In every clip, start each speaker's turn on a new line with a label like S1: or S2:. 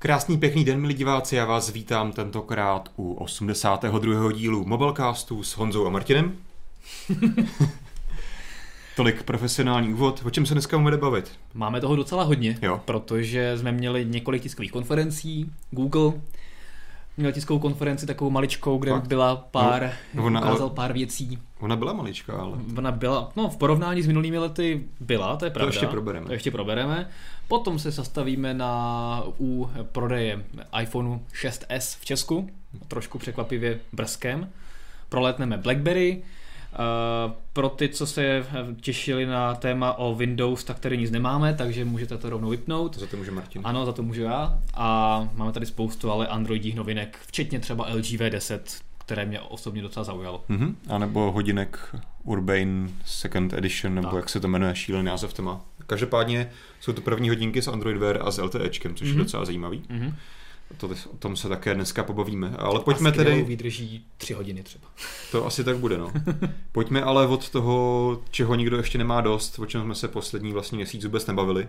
S1: Krásný pěkný den, milí diváci, já vás vítám tentokrát u 82. dílu Mobilecastu s Honzou a Martinem. Tolik profesionální úvod. O čem se dneska budeme bavit?
S2: Máme toho docela hodně,
S1: Jo.
S2: protože jsme měli několik tiskových konferencí, Google měl tiskovou konferenci takovou maličkou, kde
S1: Fakt?
S2: byla pár,
S1: No, ona-
S2: ukázal pár věcí.
S1: Ona byla maličká, ale...
S2: Ona byla, no v porovnání s minulými lety byla, to je pravda.
S1: ještě probereme.
S2: To ještě probereme. Potom se zastavíme na u prodeje iPhoneu 6s v Česku, trošku překvapivě brzkém. Prolétneme BlackBerry. Uh, pro ty, co se těšili na téma o Windows, tak tady nic nemáme, takže můžete to rovnou vypnout.
S1: Za to může Martin.
S2: Ano, za to můžu já. A máme tady spoustu ale androidních novinek, včetně třeba LG V10, které mě osobně docela zaujalo.
S1: Mhm. A nebo hodinek Urbane Second Edition, nebo
S2: Tak.
S1: jak se to jmenuje, šílený název to má. Každopádně jsou to první hodinky s Android Wear a s LTEčkem, což
S2: Mhm.
S1: je docela zajímavý.
S2: Mhm.
S1: To, o tom se také dneska pobavíme. Ale pojďme tedy...
S2: vydrží tři hodiny třeba.
S1: To asi tak bude, no. Pojďme ale od toho, čeho nikdo ještě nemá dost, o čem jsme se poslední vlastně měsíc vůbec nebavili,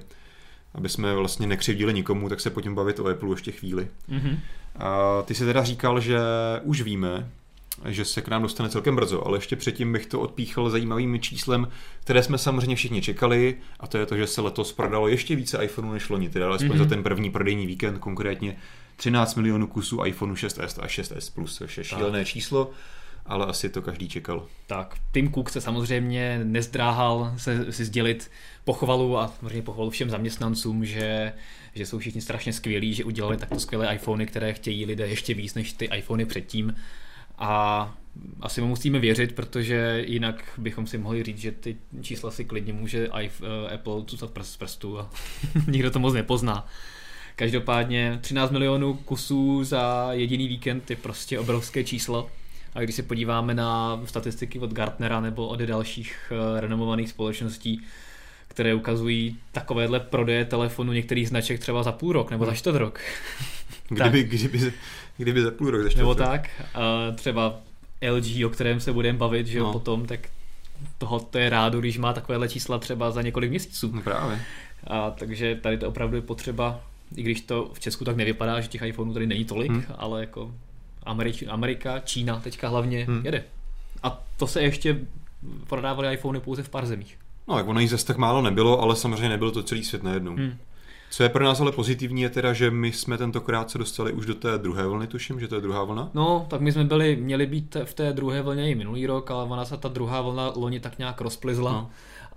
S1: aby jsme vlastně nekřivdili nikomu, tak se pojďme bavit o Apple ještě chvíli.
S2: Mhm.
S1: A ty si teda říkal, že už víme, že se k nám dostane celkem brzo, ale ještě předtím bych to odpíchl zajímavým číslem, které jsme samozřejmě všichni čekali, a to je to, že se letos prodalo ještě více iPhoneů než loni, teda alespoň
S2: Mhm.
S1: za ten první prodejní víkend, konkrétně 13 milionů kusů iPhoneu 6s a 6s Plus, což je šílené číslo, ale asi to každý čekal.
S2: Tak, Tim Cook se samozřejmě nezdráhal se si sdělit pochvalu a samozřejmě pochvalu všem zaměstnancům, že, že jsou všichni strašně skvělí, že udělali takto skvělé iPhony, které chtějí lidé ještě víc než ty iPhony předtím. A asi mu musíme věřit, protože jinak bychom si mohli říct, že ty čísla si klidně může eh, Apple cucat prst z prstu a nikdo to moc nepozná. Každopádně 13 milionů kusů za jediný víkend je prostě obrovské číslo. A když se podíváme na statistiky od Gartnera nebo od dalších eh, renomovaných společností, které ukazují takovéhle prodeje telefonu některých značek třeba za půl rok nebo za čtvrt rok,
S1: Kdyby, kdyby, kdyby za půl rok za
S2: nebo
S1: rok.
S2: tak, a třeba LG, o kterém se budeme bavit, že
S1: No.
S2: potom, tak toho to je rádu, když má takovéhle čísla třeba za několik měsíců.
S1: No právě.
S2: A takže tady to opravdu je potřeba, i když to v Česku tak nevypadá, že těch iPhoneů tady není tolik,
S1: Hmm.
S2: ale jako Američ, Amerika, Čína teďka hlavně
S1: Hmm.
S2: jede. A to se ještě prodávaly iPhony pouze v pár zemích.
S1: No, jak ono jí zase tak málo nebylo, ale samozřejmě nebylo to celý svět najednou.
S2: Hmm.
S1: Co je pro nás ale pozitivní je teda, že my jsme tentokrát se dostali už do té druhé vlny, tuším, že to je druhá vlna.
S2: No, tak my jsme byli, měli být v té druhé vlně i minulý rok, ale ona se ta druhá vlna loni tak nějak rozplizla.
S1: No.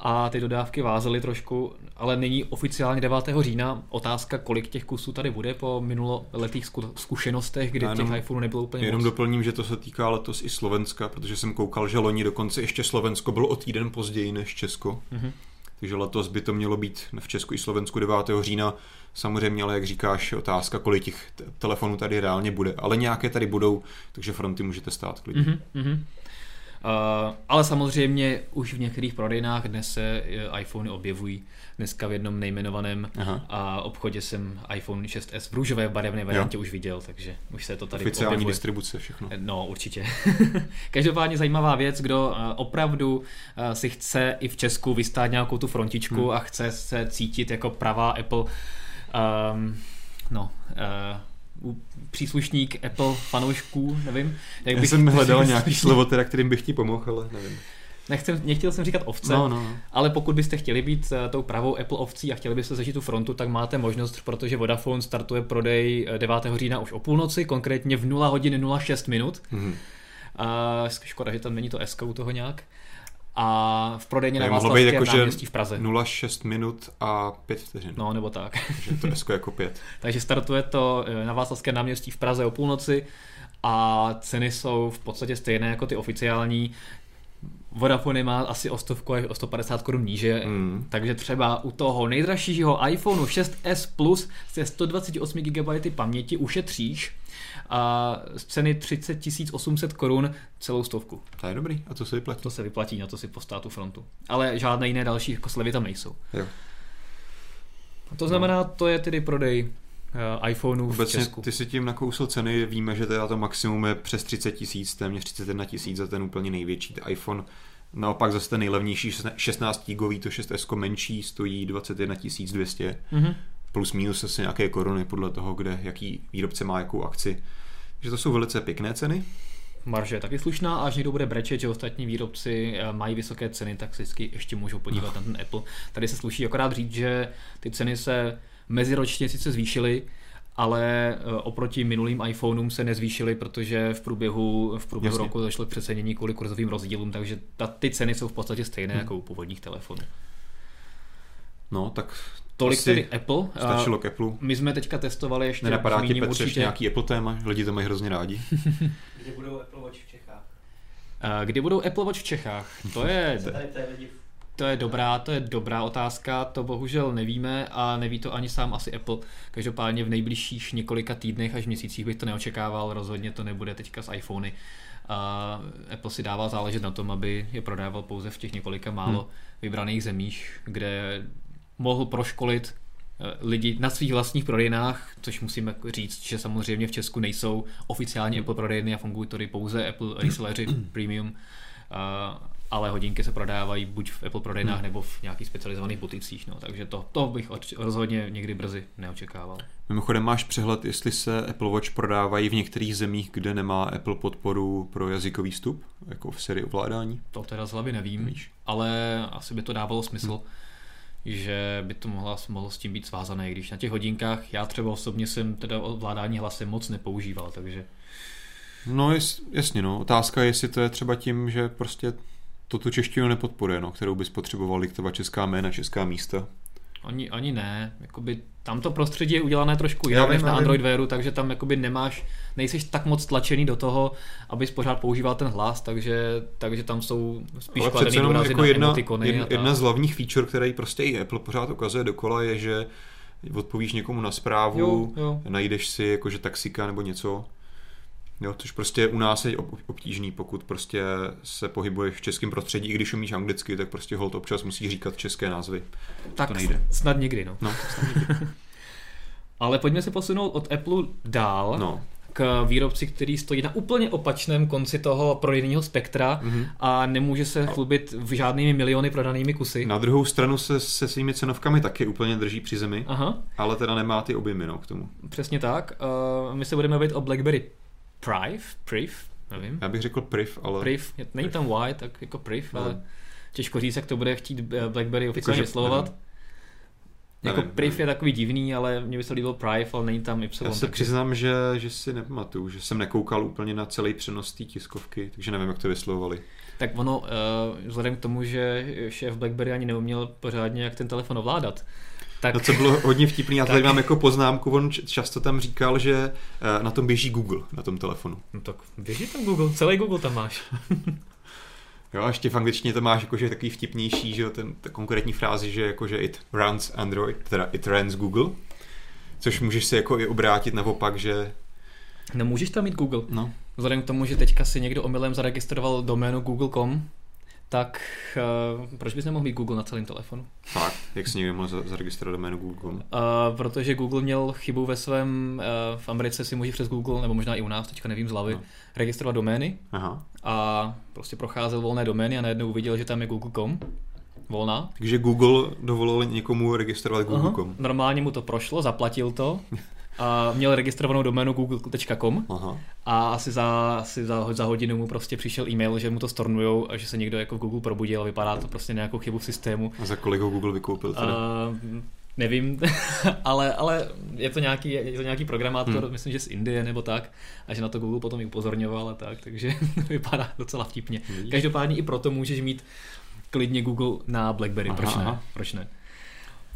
S2: A ty dodávky vázely trošku, ale není oficiálně 9. října. Otázka, kolik těch kusů tady bude po minuloletých zku- zkušenostech, kdy
S1: jenom-
S2: těch iPhoneů nebylo úplně
S1: Jenom
S2: moc.
S1: doplním, že to se týká letos i Slovenska, protože jsem koukal, že loni dokonce ještě Slovensko bylo o týden později než Česko.
S2: Mhm.
S1: Takže letos by to mělo být v Česku i Slovensku 9. října. Samozřejmě, ale jak říkáš, otázka, kolik těch telefonů tady reálně bude. Ale nějaké tady budou, takže fronty můžete stát klidně.
S2: Mhm, mhm. Uh, ale samozřejmě už v některých prodejnách dnes se eh, iPhony objevují. Dneska v jednom nejmenovaném
S1: Aha.
S2: a obchodě jsem iPhone 6s v růžové barevné variantě už viděl, takže už se to tady
S1: Oficiální
S2: objevuje.
S1: distribuce, všechno.
S2: No, určitě. Každopádně zajímavá věc, kdo eh, opravdu eh, si chce i v Česku vystát nějakou tu frontičku
S1: Hmm.
S2: a chce se cítit jako pravá Apple um, no, uh, příslušník Apple fanoušků, nevím. Jak
S1: Já jsem hledal nějaký slovo, teda, kterým bych ti pomohl, ale nevím.
S2: Nechcem, nechtěl jsem říkat ovce,
S1: No, no,
S2: ale pokud byste chtěli být eh, tou pravou Apple ovcí a chtěli byste zažít tu frontu, tak máte možnost, protože Vodafone startuje prodej eh, 9. října už o půlnoci, konkrétně v 0 hodin 06 minut.
S1: Mhm.
S2: A škoda, že tam není to SK u toho nějak. A v prodejně na
S1: mohlo být jako,
S2: náměstí v Praze.
S1: 0,6 minut a 5 vteřin.
S2: No, nebo tak.
S1: Takže to S jako 5.
S2: Takže startuje to eh, na Václavském náměstí v Praze o půlnoci a ceny jsou v podstatě stejné jako ty oficiální. Vodafone má asi o stovku až o 150 korun níže,
S1: Mm.
S2: takže třeba u toho nejdražšího iPhoneu 6s Plus se 128 GB paměti ušetříš a z ceny 30 800 korun celou stovku.
S1: To je dobrý. A to se vyplatí.
S2: To se vyplatí, na to si postát tu frontu. Ale žádné jiné další jako slevy tam nejsou.
S1: Jo.
S2: To znamená, to je tedy prodej uh, iPhoneů v Česku.
S1: ty si tím nakousl ceny, víme, že teda to maximum je přes 30 tisíc, téměř 31 tisíc za ten úplně největší ten iPhone. Naopak zase ten nejlevnější 16 gigový, to 6S menší, stojí 21 200.
S2: Mhm.
S1: plus minus asi nějaké koruny podle toho, kde jaký výrobce má jakou akci. Takže to jsou velice pěkné ceny.
S2: Marže je taky slušná a až někdo bude brečet, že ostatní výrobci eh, mají vysoké ceny, tak se vždycky ještě můžou podívat no. na ten Apple. Tady se sluší akorát říct, že ty ceny se meziročně sice zvýšily, ale eh, oproti minulým iPhoneům se nezvýšily, protože v průběhu, v průběhu roku došlo k přecenění kvůli kurzovým rozdílům, takže ta, ty ceny jsou v podstatě stejné hmm. jako u původních telefonů.
S1: No, tak
S2: Tolik Asi tedy Apple.
S1: Stačilo k Apple.
S2: My jsme teďka testovali ještě...
S1: Nenapadá ti Petře určitě... nějaký Apple téma? Lidi to mají hrozně rádi.
S3: Kdy budou Apple Watch v Čechách?
S2: Kdy budou Apple Watch v Čechách? To je... To je dobrá, to je dobrá otázka, to bohužel nevíme a neví to ani sám asi Apple. Každopádně v nejbližších několika týdnech až měsících bych to neočekával, rozhodně to nebude teďka s iPhony. A Apple si dává záležet na tom, aby je prodával pouze v těch několika málo hmm. vybraných zemích, kde mohl proškolit eh, lidi na svých vlastních prodejnách, což musíme říct, že samozřejmě v Česku nejsou oficiálně Apple prodejny a fungují tady pouze Apple reselleři premium, ale hodinky se prodávají buď v Apple prodejnách hmm. nebo v nějakých specializovaných buticích, no, takže to, to bych rozhodně někdy brzy neočekával.
S1: Mimochodem máš přehled, jestli se Apple Watch prodávají v některých zemích, kde nemá Apple podporu pro jazykový vstup, jako v sérii ovládání?
S2: To teda z hlavy nevím, Víš. ale asi by to dávalo smysl. Hmm že by to mohlo, mohlo s tím být svázané, když na těch hodinkách já třeba osobně jsem teda ovládání hlasem moc nepoužíval, takže...
S1: No jas, jasně, no. Otázka je, jestli to je třeba tím, že prostě to tu češtinu nepodporuje, no, kterou bys potřeboval třeba česká jména, česká místa.
S2: Ani, ani ne. Jakoby tam to prostředí je udělané trošku jinak než na Android Wearu, takže tam jakoby nemáš, nejsiš tak moc tlačený do toho, abys pořád používal ten hlas, takže, takže tam jsou spíš kladený důrazy jako
S1: na jedna, jedna, jedna z hlavních feature, který prostě i Apple pořád ukazuje dokola, je, že odpovíš někomu na zprávu, jo, jo. najdeš si jakože taxika nebo něco, Jo, což prostě u nás je obtížný, pokud prostě se pohybuješ v českém prostředí, i když umíš anglicky, tak prostě hold občas musí říkat české názvy.
S2: Tak to nejde. snad někdy, no. no snad někdy. Ale pojďme se posunout od Apple dál. No k výrobci, který stojí na úplně opačném konci toho prodejného spektra mm-hmm. a nemůže se chlubit v žádnými miliony prodanými kusy.
S1: Na druhou stranu se se svými cenovkami taky úplně drží při zemi, Aha. ale teda nemá ty objemy no, k tomu.
S2: Přesně tak. Uh, my se budeme bavit o BlackBerry Priv, Priv, nevím.
S1: Já bych řekl Priv, ale...
S2: Priv, není tam Y, tak jako Priv, no. ale těžko říct, jak to bude chtít eh, BlackBerry oficiálně vyslovovat. Jako nevím, Priv nevím. je takový divný, ale mě by se líbil Prive, ale není tam Y.
S1: Já se takže... přiznám, že, že si nepamatuju, že jsem nekoukal úplně na celý přenos té tiskovky, takže nevím, jak to vyslovovali.
S2: Tak ono, uh, vzhledem k tomu, že šéf BlackBerry ani neuměl pořádně, jak ten telefon ovládat,
S1: tak... No co bylo hodně vtipný, já tady mám jako poznámku, on často tam říkal, že eh, na tom běží Google, na tom telefonu.
S2: No tak běží tam Google, celý Google tam máš.
S1: jo, a ještě v angličtině to máš jakože takový vtipnější, že ten, ta konkrétní frázi, že jakože it runs Android, teda it runs Google, což můžeš si jako i obrátit naopak, že
S2: No můžeš tam mít Google. No. Vzhledem k tomu, že teďka si někdo omylem zaregistroval doménu google.com, tak uh, proč bys nemohl mít Google na celém telefonu?
S1: Fakt? Jak jsi někdo mohl zaregistrovat doménu Google? Uh,
S2: protože Google měl chybu ve svém, uh, v Americe si může přes Google, nebo možná i u nás, teďka nevím z hlavy, no. registrovat domény Aha. a prostě procházel volné domény a najednou uviděl, že tam je google.com volná.
S1: Takže Google dovolil někomu registrovat google.com.
S2: Normálně mu to prošlo, zaplatil to a měl registrovanou doménu google.com a asi za, asi za, za hodinu mu prostě přišel e-mail, že mu to stornujou a že se někdo jako v Google probudil a vypadá to prostě nějakou chybu v systému.
S1: A za kolik ho Google vykoupil teda? Uh,
S2: nevím, ale, ale je to nějaký, je to nějaký programátor, hmm. myslím, že z Indie nebo tak, a že na to Google potom i upozorňoval a tak, takže vypadá docela vtipně. Každopádně i proto můžeš mít klidně Google na BlackBerry, aha, proč ne? Aha. Proč ne?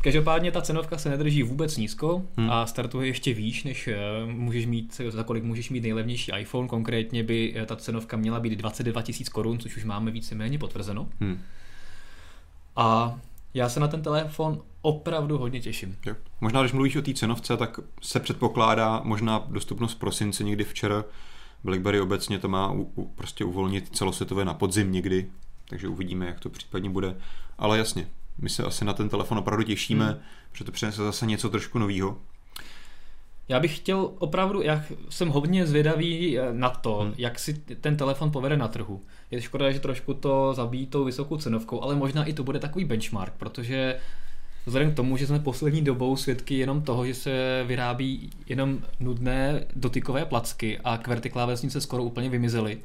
S2: Každopádně ta cenovka se nedrží vůbec nízko hmm. a startuje ještě výš, než eh, můžeš mít, za kolik můžeš mít nejlevnější iPhone. Konkrétně by eh, ta cenovka měla být 22 000 korun, což už máme víceméně potvrzeno. Hmm. A já se na ten telefon opravdu hodně těším.
S1: Jo. Možná, když mluvíš o té cenovce, tak se předpokládá možná dostupnost v prosinci někdy včera. BlackBerry obecně to má u, u, prostě uvolnit celosvětové na podzim někdy, takže uvidíme, jak to případně bude. Ale jasně, my se asi na ten telefon opravdu těšíme, hmm. protože to přinese zase něco trošku nového.
S2: Já bych chtěl opravdu, já jsem hodně zvědavý eh, na to, hmm. jak si ten telefon povede na trhu. Je škoda, že trošku to zabíjí tou vysokou cenovkou, ale možná i to bude takový benchmark, protože vzhledem k tomu, že jsme poslední dobou svědky jenom toho, že se vyrábí jenom nudné dotykové placky a QWERTY klávesnice skoro úplně vymizely,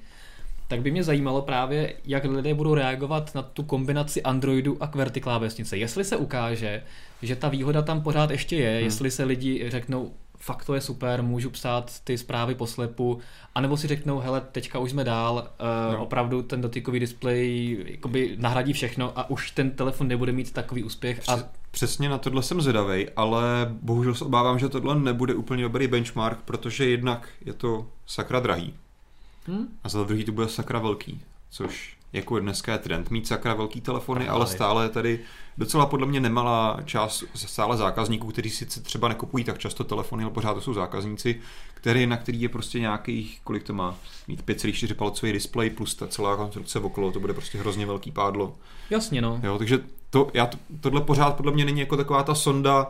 S2: tak by mě zajímalo právě, jak lidé budou reagovat na tu kombinaci Androidu a QWERTY klávesnice. Jestli se ukáže, že ta výhoda tam pořád ještě je, hmm. jestli se lidi řeknou, fakt to je super, můžu psát ty zprávy poslepu, anebo si řeknou, hele, teďka už jsme dál, uh, no. opravdu ten dotykový displej jakoby nahradí všechno a už ten telefon nebude mít takový úspěch. A...
S1: Přesně na tohle jsem zvědavej, ale bohužel se obávám, že tohle nebude úplně dobrý benchmark, protože jednak je to sakra drahý. Hmm? A za druhý to bude sakra velký, což jako dneska je trend mít sakra velký telefony, ale stále je tady docela podle mě nemalá část stále zákazníků, kteří sice třeba nekupují tak často telefony, ale pořád to jsou zákazníci, který, na který je prostě nějakých, kolik to má, mít 5,4 palcový displej plus ta celá konstrukce okolo, to bude prostě hrozně velký pádlo.
S2: Jasně no.
S1: Jo, takže to, já to, tohle pořád podle mě není jako taková ta sonda,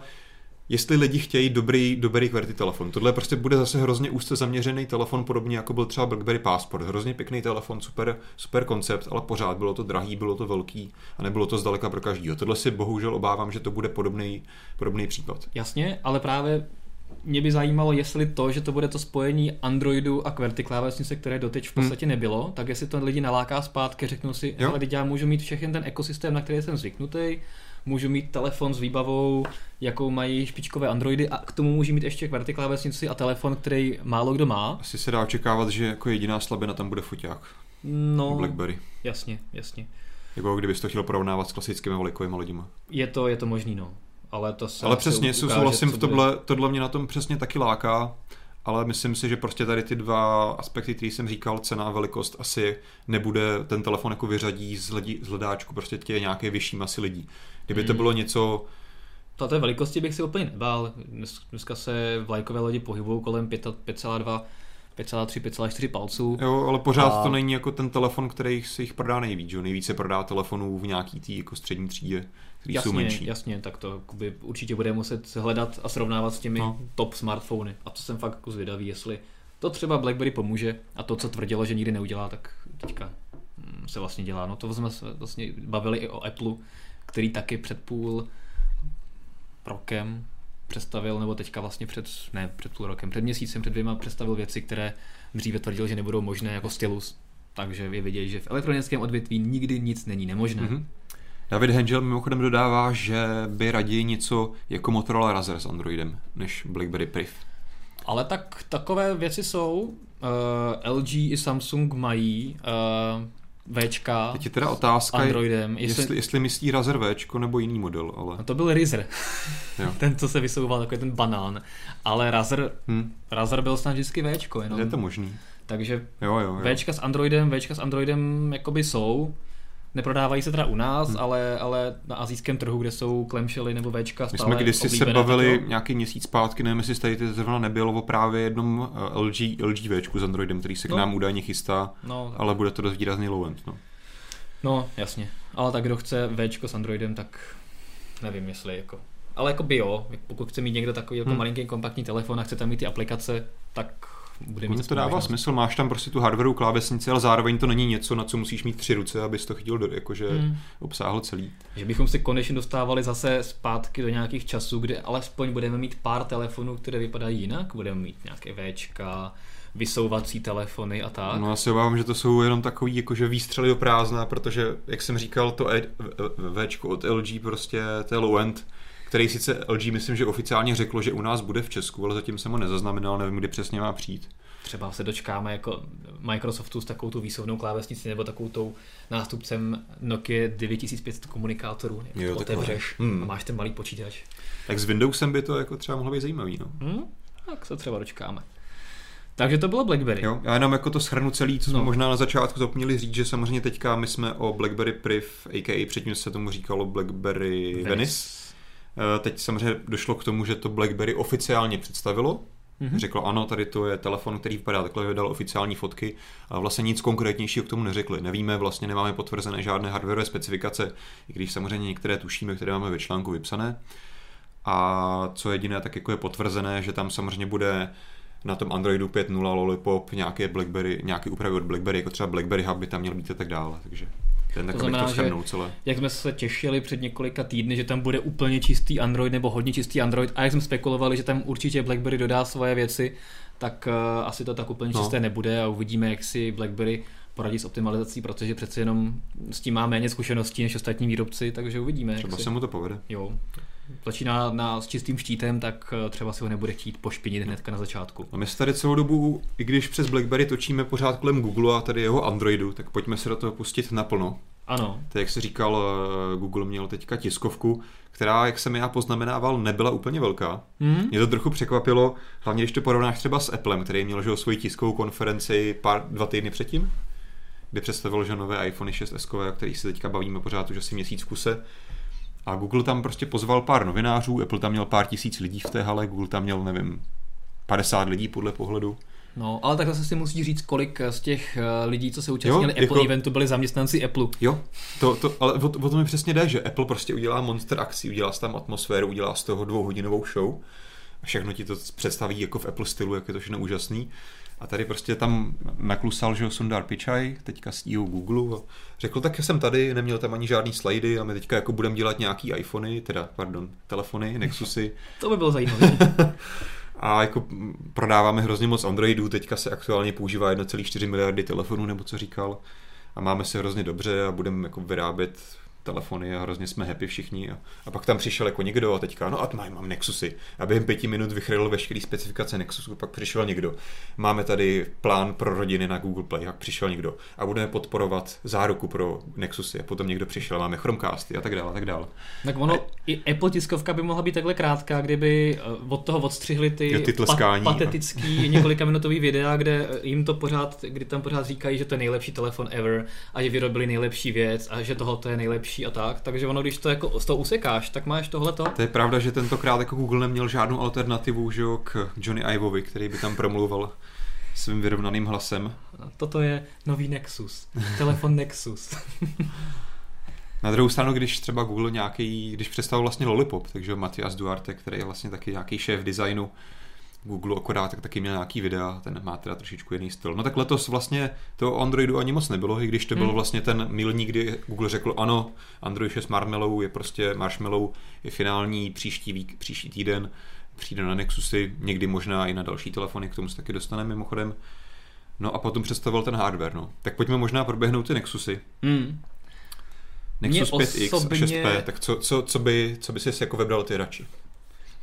S1: jestli lidi chtějí dobrý, dobrý QWERTY telefon. Tohle prostě bude zase hrozně úzce zaměřený telefon, podobně jako byl třeba BlackBerry Passport. Hrozně pěkný telefon, super, super koncept, ale pořád bylo to drahý, bylo to velký a nebylo to zdaleka pro každýho. Tohle si bohužel obávám, že to bude podobný, podobný případ.
S2: Jasně, ale právě mě by zajímalo, jestli to, že to bude to spojení Androidu a QWERTY klávesnice, které doteď v podstatě hmm. nebylo, tak jestli to lidi naláká zpátky, řeknou si, ale já můžu mít všechny ten ekosystém, na který jsem zvyknutý, můžu mít telefon s výbavou, jakou mají špičkové Androidy a k tomu můžu mít ještě QWERTY klávesnici a telefon, který málo kdo má.
S1: Asi se dá očekávat, že jako jediná slabina tam bude foťák.
S2: No,
S1: Blackberry.
S2: Jasně, jasně.
S1: Jako kdybys to chtěl porovnávat s klasickými volikovými lidmi.
S2: Je to, je to možný, no. Ale to se
S1: Ale přesně, souhlasím v tohle, tohle mě na tom přesně taky láká ale myslím si, že prostě tady ty dva aspekty, které jsem říkal, cena a velikost, asi nebude ten telefon jako vyřadí z, lidi, z hledáčku prostě tě nějaké vyšší masy lidí. Kdyby to hmm. bylo něco...
S2: To té velikosti bych si úplně nebál. Dneska se vlajkové lodi pohybují kolem 5,2 5,3, 5,4 palců.
S1: Jo, ale pořád a... to není jako ten telefon, který si jich prodá nejvíc, že? Nejvíce prodá telefonů v nějaký tý jako střední třídě, který
S2: jasně,
S1: jsou menší.
S2: Jasně, tak to by určitě bude muset hledat a srovnávat s těmi no. top smartfony. A to jsem fakt jako zvědavý, jestli to třeba BlackBerry pomůže a to, co tvrdilo, že nikdy neudělá, tak teďka hm, se vlastně dělá. No to jsme se vlastně bavili i o Apple, který taky před půl rokem představil, nebo teďka vlastně před, ne před půl rokem, před měsícem, před dvěma představil věci, které dříve tvrdil, že nebudou možné jako stylus. Takže je vidět, že v elektronickém odvětví nikdy nic není nemožné. Mm-hmm.
S1: David Hengel mimochodem dodává, že by raději něco jako Motorola Razr s Androidem, než BlackBerry Priv.
S2: Ale tak takové věci jsou. Uh, LG i Samsung mají uh, Včka
S1: Teď je teda otázka,
S2: Androidem.
S1: Jestli, jestli, jestli myslí Razer Včko nebo jiný model. Ale...
S2: A to byl Razer. ten, co se vysouval, takový ten banán. Ale Razer, hmm. Razer byl snad vždycky Včko. Jenom.
S1: Je to možný.
S2: Takže
S1: jo, jo, jo.
S2: Včka s Androidem, Včka s Androidem jakoby jsou. Neprodávají se teda u nás, hmm. ale, ale na azijském trhu, kde jsou klemšely nebo Včka
S1: stále My jsme kdysi se bavili tato. nějaký měsíc zpátky, nevím, jestli tady zrovna nebylo o právě jednom eh, LG, LG Včku s Androidem, který se k no. nám údajně chystá, no, ale bude to dost výrazný low-end. No.
S2: no, jasně. Ale tak kdo chce Včko s Androidem, tak nevím, jestli jako ale jako bio, pokud chce mít někdo takový jako hmm. malinký kompaktní telefon a chce tam mít ty aplikace, tak bude mít
S1: to dává smysl, máš tam prostě tu hardwareu klávesnici, ale zároveň to není něco, na co musíš mít tři ruce, abys to chytil, do, jakože hmm. obsáhl celý.
S2: Že bychom se konečně dostávali zase zpátky do nějakých časů, kde alespoň budeme mít pár telefonů, které vypadají jinak, budeme mít nějaké Včka, vysouvací telefony a tak.
S1: No já si obávám, že to jsou jenom takový jakože výstřely do prázdna, protože, jak jsem říkal, to Včko od LG prostě, to je low-end, který sice LG myslím, že oficiálně řeklo, že u nás bude v Česku, ale zatím jsem ho nezaznamenal, nevím, kdy přesně má přijít.
S2: Třeba se dočkáme jako Microsoftu s takovou tu výsovnou klávesnicí nebo takovou tou nástupcem Nokia 9500 komunikátorů. Jo, to otevřeš hmm. a máš ten malý počítač.
S1: Tak s Windowsem by to jako třeba mohlo být zajímavý. No.
S2: Hmm? Tak se třeba dočkáme. Takže to bylo BlackBerry.
S1: Jo, já jenom jako to schrnu celý, co no. jsme možná na začátku zapomněli říct, že samozřejmě teďka my jsme o BlackBerry Priv, a.k.a. předtím se tomu říkalo BlackBerry Venice. Venice teď samozřejmě došlo k tomu, že to BlackBerry oficiálně představilo. Mm-hmm. Řeklo ano, tady to je telefon, který vypadá takhle, vydal oficiální fotky a vlastně nic konkrétnějšího k tomu neřekli. Nevíme, vlastně nemáme potvrzené žádné hardwareové specifikace, i když samozřejmě některé tušíme, které máme ve článku vypsané. A co jediné, tak jako je potvrzené, že tam samozřejmě bude na tom Androidu 5.0 Lollipop nějaké BlackBerry, nějaké úpravy od BlackBerry, jako třeba BlackBerry Hub by tam měl být a tak dále. Takže
S2: To znamená, že-
S1: celé.
S2: Jak jsme se těšili před několika týdny, že tam bude úplně čistý Android nebo hodně čistý Android a jak jsme spekulovali, že tam určitě BlackBerry dodá svoje věci, tak uh, asi to tak úplně
S1: No.
S2: čisté nebude a uvidíme, jak si BlackBerry poradí s optimalizací, protože přece jenom s tím má méně zkušeností než ostatní výrobci, takže uvidíme.
S1: Třeba
S2: jak si...
S1: se mu to povede.
S2: Jo. Začíná na, s čistým štítem, tak eh, třeba si ho nebude chtít pošpinit hnedka na začátku.
S1: A my se tady celou dobu, i když přes BlackBerry točíme pořád kolem Google a tady jeho Androidu, tak pojďme se do toho pustit naplno.
S2: Ano,
S1: To, jak jsi říkal, eh, Google měl teďka tiskovku, která, jak jsem já poznamenával, nebyla úplně velká.
S2: hmm?
S1: Mě to trochu překvapilo, hlavně když to porovnáš třeba s Applem, který měl že, svoji tiskovou konferenci pár, dva týdny předtím, kde představil že nové iPhone 6s, o kterých se teďka bavíme pořád už asi měsíc v kuse. A Google tam prostě pozval pár novinářů, Apple tam měl pár tisíc lidí v té hale, Google tam měl, nevím, 50 lidí podle pohledu.
S2: No, ale tak zase si musí říct, kolik z těch eh, lidí, co se účastnili
S1: Jo,
S2: Apple
S1: jako-
S2: eventu, byli zaměstnanci Apple.
S1: Jo, to, to, ale o, o to mi přesně jde, že Apple prostě udělá monster akci, udělá tam atmosféru, udělá z toho dvouhodinovou show a všechno ti to představí jako v Apple stylu, jak je to všechno úžasný. A tady prostě tam naklusal, že Sundar Pichai, teďka s CEO Google, a řekl, tak jsem tady, neměl tam ani žádný slidy a my teďka jako budeme dělat nějaký iPhony, teda, pardon, telefony, Nexusy,
S2: To by bylo zajímavé.
S1: a jako prodáváme hrozně moc Androidů, teďka se aktuálně používá 1,4 miliardy telefonů, nebo co říkal. A máme se hrozně dobře a budeme jako vyrábět telefony a hrozně jsme happy všichni. A, a pak tam přišel jako někdo a teďka, no a mám, mám Nexusy. A během pěti minut vychrylil veškerý specifikace Nexusu, pak přišel někdo. Máme tady plán pro rodiny na Google Play, pak přišel někdo. A budeme podporovat záruku pro Nexusy. A potom někdo přišel, máme Chromecasty a tak dále, a tak dále.
S2: tak ono, i Apple tiskovka by mohla být takhle krátká, kdyby eh, od toho odstřihli ty,
S1: Jo, ty tleskání, no.
S2: patetický několika minutový videa, kde eh, jim to pořád, kdy tam pořád říkají, že to je nejlepší telefon ever a že vyrobili nejlepší věc a že tohle je nejlepší a tak. Takže ono, když to jako z toho usekáš, tak máš tohleto.
S1: To je pravda, že tentokrát jako Google neměl žádnou alternativu že jo, k Johnny Ivovi, který by tam promluval svým vyrovnaným hlasem.
S2: Toto je nový Nexus. Telefon Nexus.
S1: Na druhou stranu, když třeba Google nějaký, když představil vlastně Lollipop, takže Matias Duarte, který je vlastně taky nějaký šéf designu Google akorát, tak taky měl nějaký videa, ten má teda trošičku jiný styl. No tak letos vlastně to Androidu ani moc nebylo, i když to byl
S2: Hmm.
S1: vlastně ten milník, kdy Google řekl ano, Android 6 Marshmallow je prostě Marshmallow, je finální příští, vík, příští týden, přijde na Nexusy, někdy možná i na další telefony, k tomu se taky dostaneme mimochodem. No a potom představil ten hardware, no. Tak pojďme možná proběhnout ty Nexusy.
S2: Hmm.
S1: Nexus
S2: Mně
S1: 5X
S2: osobně-
S1: a 6P, tak co, co, co, by, co by si jako vybral ty radši?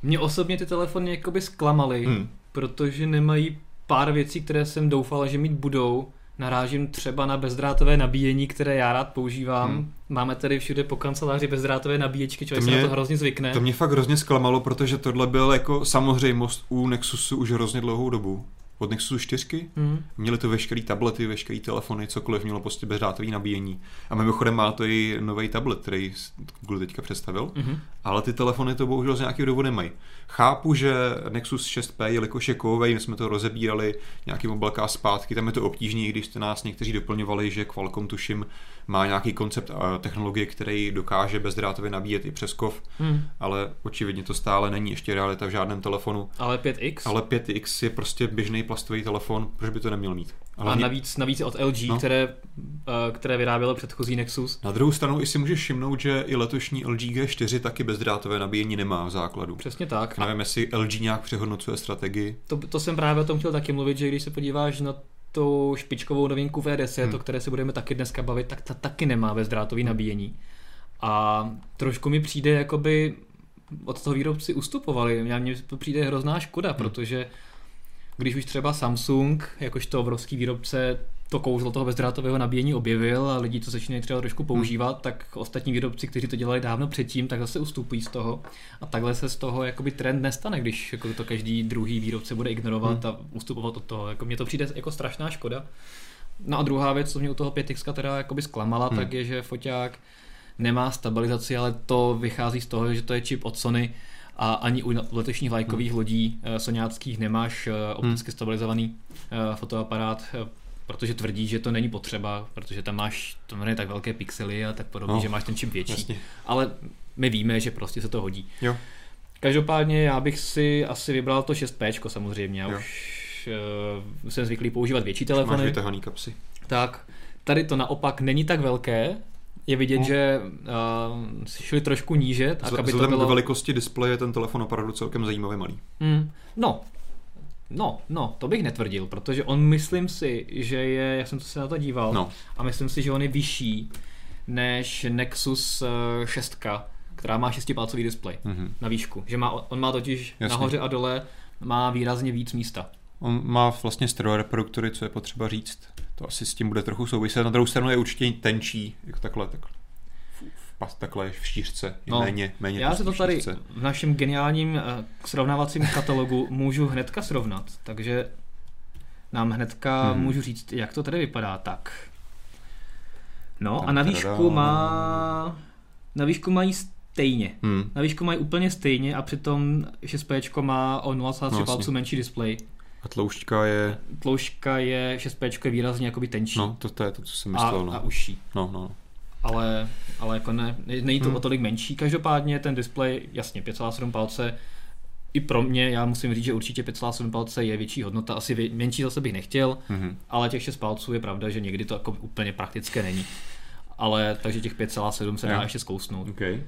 S2: Mě osobně ty telefony jakoby zklamaly,
S1: Hmm.
S2: protože nemají pár věcí, které jsem doufal, že mít budou. Narážím třeba na bezdrátové nabíjení, které já rád používám.
S1: Hmm.
S2: Máme tady všude po kanceláři bezdrátové nabíječky, člověk
S1: To
S2: se
S1: mě-
S2: na to hrozně zvykne.
S1: To mě fakt hrozně zklamalo, protože tohle byl jako samozřejmost u Nexusu už hrozně dlouhou dobu. Od Nexusu 4
S2: Hmm.
S1: měli to veškerý tablety, veškerý telefony, cokoliv mělo prostě bezdrátový nabíjení. A mimochodem má to i nový tablet, který Google teďka představil.
S2: Mhm.
S1: Ale ty telefony to bohužel z nějakého důvodu nemají. Chápu, že Nexus 6P, jelikož je kovový, my jsme to rozebírali nějaký obalká zpátky, tam je to obtížné, když jste nás někteří doplňovali, že Qualcomm tuším má nějaký koncept a technologie, který dokáže bezdrátově nabíjet i přes kov,
S2: Hmm.
S1: ale očividně to stále není ještě realita v žádném telefonu.
S2: Ale 5X?
S1: Ale 5X je prostě běžný plastový telefon, proč by to neměl mít?
S2: A
S1: hlavně-
S2: navíc, navíc od LG,
S1: No.
S2: které, eh, které vyrábělo předchozí Nexus.
S1: Na druhou stranu i si můžeš všimnout, že i letošní LG G4 taky bezdrátové nabíjení nemá v základu.
S2: Přesně tak.
S1: Nevím, jestli LG nějak přehodnocuje strategii.
S2: To, to jsem právě o tom chtěl taky mluvit, že když se podíváš na tu špičkovou novinku V10,
S1: Hmm.
S2: o které se budeme taky dneska bavit, tak ta taky nemá bezdrátový nabíjení. A trošku mi přijde, jakoby od toho výrobci ustupovali. Mně to přijde hrozná škoda, protože když už třeba Samsung, jakožto obrovský výrobce, to kouzlo toho bezdrátového nabíjení objevil a lidi to začínají třeba trošku používat, tak ostatní výrobci, kteří to dělali dávno předtím, tak zase ustupují z toho. A takhle se z toho jakoby trend nestane, když jako to každý druhý výrobce bude ignorovat a ustupovat od toho. Jako mně to přijde jako strašná škoda. No a druhá věc, co mě u toho 5X teda jakoby zklamala,
S1: Hmm.
S2: tak je, že foťák nemá stabilizaci, ale to vychází z toho, že to je čip od Sony a ani u letešních vlajkových lodí eh, soňáckých nemáš eh, opticky stabilizovaný eh, fotoaparát, protože tvrdí, že to není potřeba, protože tam máš to není tak velké pixely a tak podobně,
S1: No,
S2: že máš ten čip větší.
S1: Jasně.
S2: Ale my víme, že prostě se to hodí.
S1: Jo.
S2: Každopádně já bych si asi vybral to 6P samozřejmě, já
S1: Jo.
S2: už uh, jsem zvyklý používat větší
S1: Máš
S2: telefony.
S1: vytahaný kapsy.
S2: Tak, tady to naopak není tak velké, je vidět,
S1: No.
S2: že uh, šli trošku níže, tak aby to
S1: Vzhledem
S2: bylo...
S1: k velikosti displeje je ten telefon opravdu celkem zajímavě malý.
S2: Hmm, no, no, no, to bych netvrdil, protože on myslím si, že je, já jsem to se na to díval,
S1: No.
S2: a myslím si, že on je vyšší než Nexus eh, 6, která má šestipálcový displej
S1: Mhm.
S2: na výšku. Že má, on má totiž
S1: Jasně.
S2: nahoře a dole má výrazně víc místa.
S1: On má vlastně stereo reproduktory, co je potřeba říct. To asi s tím bude trochu souviset. Na druhou stranu je určitě tenčí, jako takhle, takhle. Pas- takhle v štířce, je
S2: No,
S1: méně, méně
S2: Já se to tady
S1: štířce.
S2: v našem geniálním eh, srovnávacím katalogu můžu hnedka srovnat, takže nám hnedka
S1: Mhm.
S2: můžu říct, jak to tady vypadá. Tak. No
S1: Tam
S2: a na výšku má... Na výšku mají stejně.
S1: Hmm.
S2: Na výšku mají úplně stejně a přitom 6P má o 0,3
S1: No,
S2: palců menší displej.
S1: A tloušťka je,
S2: Tloušťka je 6P je výrazně jakoby tenčí
S1: no, to, to je to, co jsem
S2: a,
S1: myslel. No.
S2: a užší.
S1: No, no.
S2: ale, ale jako ne, ne- není to
S1: Hmm.
S2: o tolik menší. Každopádně ten displej, jasně, 5,7 palce, i pro mě, já musím říct, že určitě 5,7 palce je větší hodnota, asi vě, menší zase bych nechtěl,
S1: Mhm.
S2: ale těch 6 palců je pravda, že někdy to jako úplně praktické není. Ale takže těch 5,7 se dá ještě zkousnout.
S1: Okay.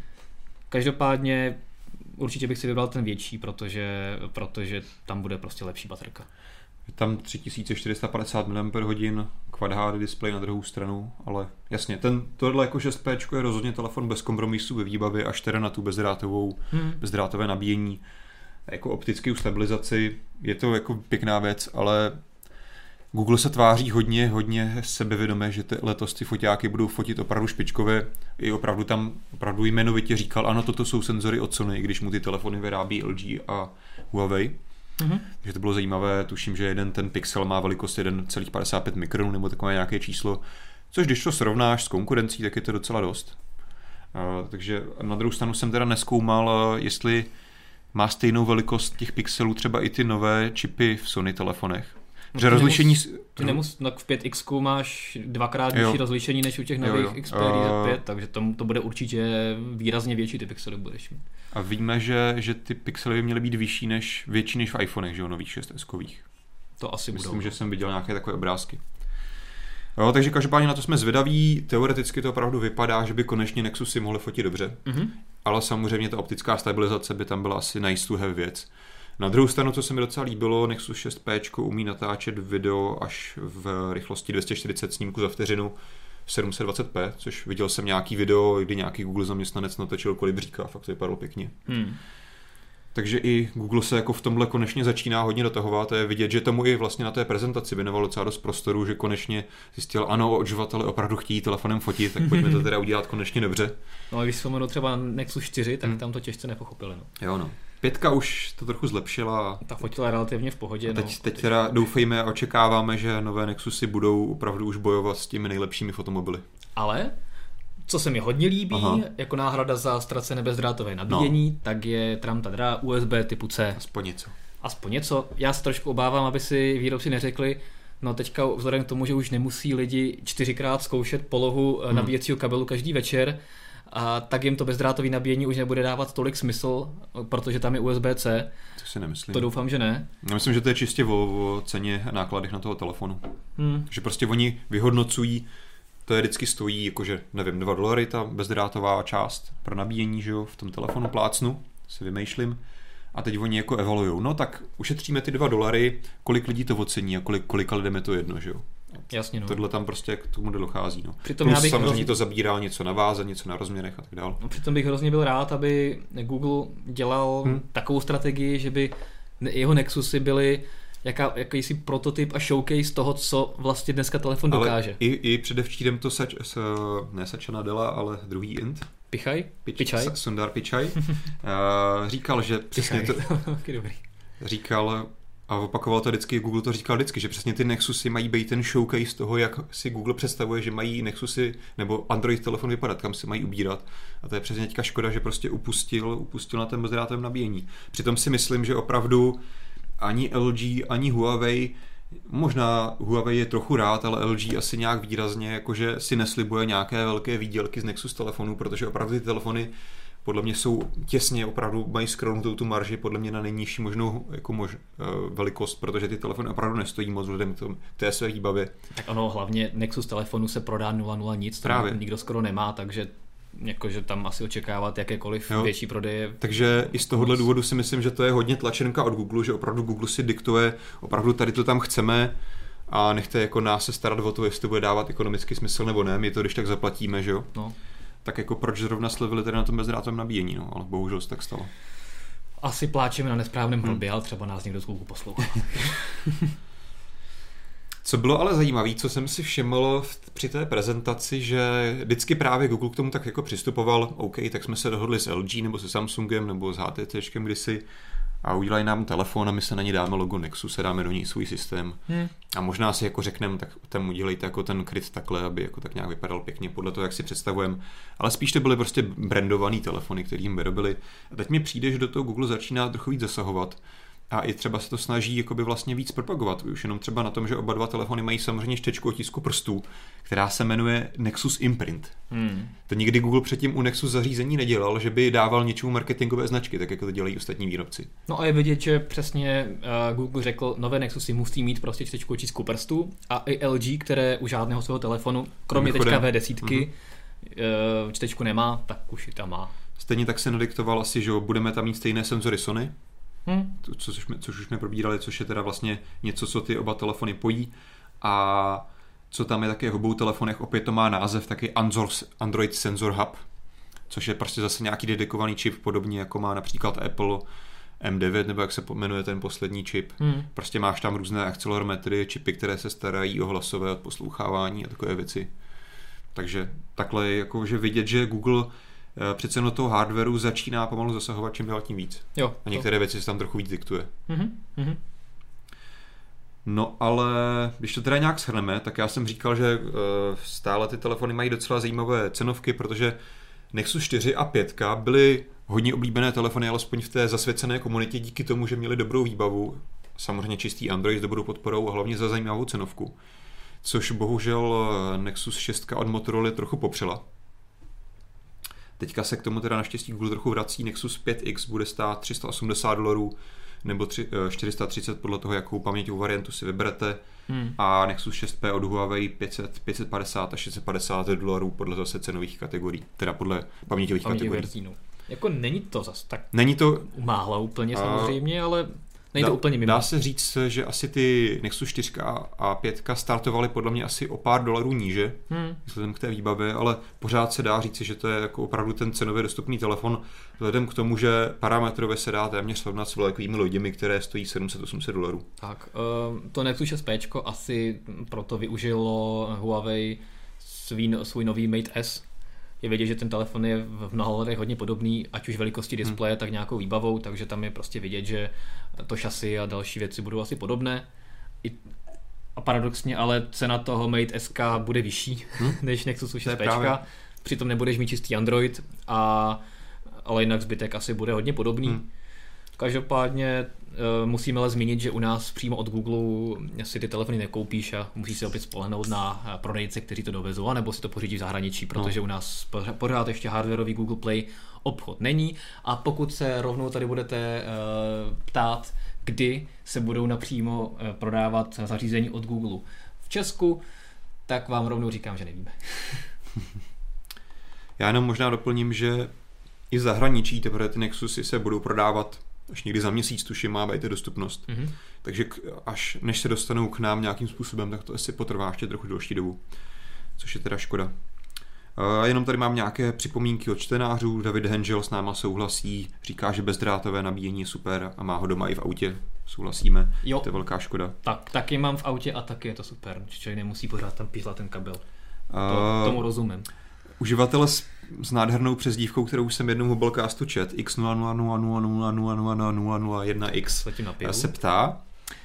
S2: Každopádně určitě bych si vybral ten větší, protože, protože tam bude prostě lepší baterka.
S1: Je tam 3450 mAh, Quad HD display na druhou stranu, ale jasně, ten, tohle jako 6P je rozhodně telefon bez kompromisů ve výbavě, až teda na tu bezdrátovou,
S2: Hmm.
S1: bezdrátové nabíjení. Jako optickou stabilizaci je to jako pěkná věc, ale Google se tváří hodně, hodně sebevědomé, že ty, letos ty foťáky budou fotit opravdu špičkově. I opravdu tam opravdu jmenovitě říkal, ano, toto jsou senzory od Sony, když mu ty telefony vyrábí LG a Huawei.
S2: Mhm.
S1: Takže to bylo zajímavé, tuším, že jeden ten pixel má velikost 1,55 mikronů nebo takové nějaké číslo, což když to srovnáš s konkurencí, tak je to docela dost. Uh, takže na druhou stranu jsem teda neskoumal, jestli má stejnou velikost těch pixelů třeba i ty nové čipy v Sony telefonech.
S2: No
S1: Že
S2: ty
S1: rozlišení...
S2: nemus- Ty nemus, no v 5X máš dvakrát
S1: Jo.
S2: vyšší rozlišení než u těch
S1: Jo,
S2: nových
S1: jo.
S2: Xperia
S1: A-
S2: Z5, takže to, to bude určitě výrazně větší ty pixely budeš mít.
S1: A víme, že, že ty pixely by měly být vyšší než, větší než v iPhonech, že jo, nových 6S kových.
S2: To asi
S1: Myslím,
S2: budou.
S1: že jsem viděl nějaké takové obrázky. Jo, takže každopádně na to jsme zvědaví. Teoreticky to opravdu vypadá, že by konečně Nexusy mohly fotit dobře,
S2: Mhm.
S1: ale samozřejmě ta optická stabilizace by tam byla asi nice to have věc. Na druhou stranu, co se mi docela líbilo, Nexus 6P umí natáčet video až v rychlosti 240 snímků za vteřinu 720p, což viděl jsem nějaký video, kdy nějaký Google zaměstnanec natočil kolibříka, fakt to vypadalo pěkně.
S2: Hmm.
S1: Takže i Google se jako v tomhle konečně začíná hodně dotahovat. Je vidět, že tomu i vlastně na té prezentaci věnoval docela dost prostoru, že konečně zjistil, ano, uživatelé opravdu chtějí telefonem fotit, tak pojďme to teda udělat konečně dobře.
S2: No a když vzpomenu třeba Nexus 4, tak
S1: Hmm.
S2: tam to těžce nepochopili. No.
S1: Jo, no. Pětka už to trochu zlepšila.
S2: Ta fotila relativně v pohodě.
S1: A teď,
S2: no.
S1: teď teda doufejme a očekáváme, že nové Nexusy budou opravdu už bojovat s těmi nejlepšími fotomobily.
S2: Ale co se mi hodně líbí,
S1: Aha. No.
S2: jako náhrada za ztracené bezdrátové nabíjení, tak je tram tadra USB typu C.
S1: Aspoň něco.
S2: Aspoň něco. Já se trošku obávám, aby si výrobci neřekli, no teďka vzhledem k tomu, že už nemusí lidi čtyřikrát zkoušet polohu hmm. nabíjecího kabelu každý večer, a tak jim to bezdrátové nabíjení už nebude dávat tolik smysl, protože tam je USB-C.
S1: To si nemyslím.
S2: To doufám, že ne.
S1: Já myslím, že to je čistě o, o ceně a nákladech na toho telefonu.
S2: Hmm.
S1: Že prostě oni vyhodnocují, to je vždycky stojí, jakože, nevím, 2 dolary ta bezdrátová část pro nabíjení, že jo, v tom telefonu plácnu, si vymýšlím. A teď oni jako evaluují. No tak ušetříme ty 2 dolary, kolik lidí to ocení a kolik, kolika lidem je to jedno, že jo.
S2: Jasně, no.
S1: Tohle tam prostě k tomu dochází. No.
S2: Přitom
S1: Plus
S2: já bych
S1: samozřejmě
S2: hrozně-
S1: to zabírá něco na váze, něco na rozměrech a tak dále.
S2: No, přitom bych hrozně byl rád, aby Google dělal
S1: Hmm.
S2: takovou strategii, že by jeho Nexusy byly jaká, jakýsi prototyp a showcase toho, co vlastně dneska telefon dokáže.
S1: Ale i, i předevčírem to sač, s, ne Sacha Nadella, ale druhý int,
S2: Pichaj?
S1: Pič,
S2: Pichaj?
S1: Sundar Pichai, uh, říkal, že přesně to,
S2: Taky dobrý.
S1: říkal a opakoval to vždycky, Google to říkal vždycky, že přesně ty Nexusy mají být ten showcase toho, jak si Google představuje, že mají Nexusy nebo Android telefon vypadat, kam se mají ubírat. A to je přesně teďka škoda, že prostě upustil, upustil na ten bezdrátovém nabíjení. Přitom si myslím, že opravdu ani LG, ani Huawei Možná Huawei je trochu rád, ale LG asi nějak výrazně jakože si neslibuje nějaké velké výdělky z Nexus telefonů, protože opravdu ty telefony podle mě jsou těsně, opravdu mají skrounutou tu marži, podle mě na nejnižší možnou jako mož, uh, velikost, protože ty telefony opravdu nestojí moc vzhledem k tomu- k té své výbavě.
S2: Tak ono, hlavně Nexus telefonu se prodá 0,0 nic, to
S1: Právě.
S2: nikdo skoro nemá, takže jakože tam asi očekávat jakékoliv
S1: Jo.
S2: větší prodeje.
S1: Takže i z tohohle důvodu si myslím, že to je hodně tlačenka od Google, že opravdu Google si diktuje, opravdu tady to tam chceme a nechte jako nás se starat o to, jestli to bude dávat ekonomický smysl nebo ne, my to když tak zaplatíme, že jo.
S2: No.
S1: Tak jako proč zrovna slevili tady na tom bezdrátovém nabíjení, no, ale bohužel se tak stalo.
S2: Asi pláčeme na nesprávném
S1: Hmm.
S2: hrobě, ale třeba nás někdo z Google poslouchá.
S1: Co bylo ale zajímavé, co jsem si všiml v, při té prezentaci, že vždycky právě Google k tomu tak jako přistupoval, OK, tak jsme se dohodli s LG nebo se Samsungem nebo s HTC kdysi a udělají nám telefon a my se na ní dáme logo Nexus a dáme do ní svůj systém.
S2: Hmm.
S1: A možná si jako řekneme, tak tam udělejte jako ten kryt takhle, aby jako tak nějak vypadal pěkně podle toho, jak si představujeme. Ale spíš to byly prostě brandované telefony, které jim vyrobili. A teď mi přijde, že do toho Google začíná trochu víc zasahovat. A i třeba se to snaží jakoby vlastně víc propagovat. Už jenom třeba na tom, že oba dva telefony mají samozřejmě štěčku otisku prstů, která se jmenuje Nexus Imprint.
S2: Hmm.
S1: To nikdy Google předtím u Nexus zařízení nedělal, že by dával něčemu marketingové značky, tak jako to dělají ostatní výrobci.
S2: No a je vidět, že přesně uh, Google řekl, nové Nexusy musí mít prostě čtečku otisku prstů a i LG, které u žádného svého telefonu, kromě teďka
S1: Mimochodem.
S2: V10, mm-hmm. uh, čtečku nemá, tak už ji tam má.
S1: Stejně tak se nadiktoval asi, že budeme tam mít stejné senzory Sony,
S2: Hm?
S1: to- co, což, jsme, což už jsme probírali, což je teda vlastně něco, co ty oba telefony pojí. A co tam je také v obou telefonech, opět to má název taky Android Sensor Hub, což je prostě zase nějaký dedikovaný čip, podobně jako má například Apple M9, nebo jak se jmenuje ten poslední čip.
S2: Hm.
S1: Prostě máš tam různé akcelerometry, čipy, které se starají o hlasové odposlouchávání a takové věci. Takže takhle je jako, že vidět, že Google přece jenom toho hardwareu začíná pomalu zasahovat čím dál tím víc.
S2: Jo.
S1: A některé věci se tam trochu víc diktuje.
S2: To. Mhm. Mhm.
S1: No ale když to teda nějak shrneme, tak já jsem říkal, že eh, stále ty telefony mají docela zajímavé cenovky, protože Nexus 4 a 5 byly hodně oblíbené telefony, alespoň v té zasvěcené komunitě díky tomu, že měli dobrou výbavu, samozřejmě čistý Android s dobrou podporou a hlavně za zajímavou cenovku. Což bohužel eh, Nexus 6 od Motorola trochu popřela. Teďka se k tomu teda naštěstí Google trochu vrací. Nexus 5X bude stát 380 dolarů nebo tři, eh, 430 podle toho, jakou paměťovou variantu si vyberete.
S2: Hm.
S1: A Nexus 6P od Huawei 500, 550 a 650 dolarů podle zase cenových kategorií, teda podle paměťových
S2: Paměti
S1: kategorií.
S2: Jako není to zas tak
S1: Není to,
S2: málo úplně
S1: A-
S2: samozřejmě, ale to
S1: dá,
S2: úplně mimo.
S1: dá se říct, že asi ty Nexus 4 a 5 startovaly podle mě asi o pár dolarů níže,
S2: Hm.
S1: vzhledem k té výbavě, ale pořád se dá říci, že to je jako opravdu ten cenově dostupný telefon, vzhledem k tomu, že parametrově se dá téměř srovnat s velkými loděmi, které stojí 700-800 dolarů.
S2: Tak, eh, to Nexus 6P asi proto využilo Huawei svý, svůj nový Mate S. Je vidět, že ten telefon je v mnoha letech hodně podobný, ať už velikosti displeje, tak nějakou výbavou, takže tam je prostě vidět, že to šasy a další věci budou asi podobné. I, a paradoxně, ale cena toho Mate SK bude vyšší
S1: Hm?
S2: než Nexus
S1: To je
S2: 6P.
S1: právě.
S2: Přitom nebudeš mít čistý Android, a, ale jinak zbytek asi bude hodně podobný.
S1: Hm.
S2: Každopádně musíme ale zmínit, že u nás přímo od Google si ty telefony nekoupíš a musíš se opět spolehnout na eh, prodejce, kteří to dovezou, anebo si to pořídí v zahraničí, protože u nás pořád- ještě hardwareový Google Play obchod není. A pokud se rovnou tady budete eh, ptát, kdy se budou napřímo eh, prodávat zařízení od Google v Česku, tak vám rovnou říkám, že nevíme.
S1: Já jenom možná doplním, že i v zahraničí teprve ty Nexusy se budou prodávat až někdy za měsíc, tuším, má být dostupnost.
S2: Mhm.
S1: Takže k, až než se dostanou k nám nějakým způsobem, tak to asi potrvá ještě trochu delší dobu. Což je teda škoda. A jenom tady mám nějaké připomínky od čtenářů. David Hengel s náma souhlasí, říká, že bezdrátové nabíjení je super a má ho doma i v autě. Souhlasíme.
S2: Jo,
S1: To je velká škoda.
S2: tak, taky mám v autě a taky je to super. Člověk nemusí pořád tam píslat ten kabel. To, tomu rozumím.
S1: Uživatele s, s nádhernou přezdívkou, kterou jsem jednou v mobilecastu chat, x00000001x,
S2: Zatím napiju.
S1: se ptá,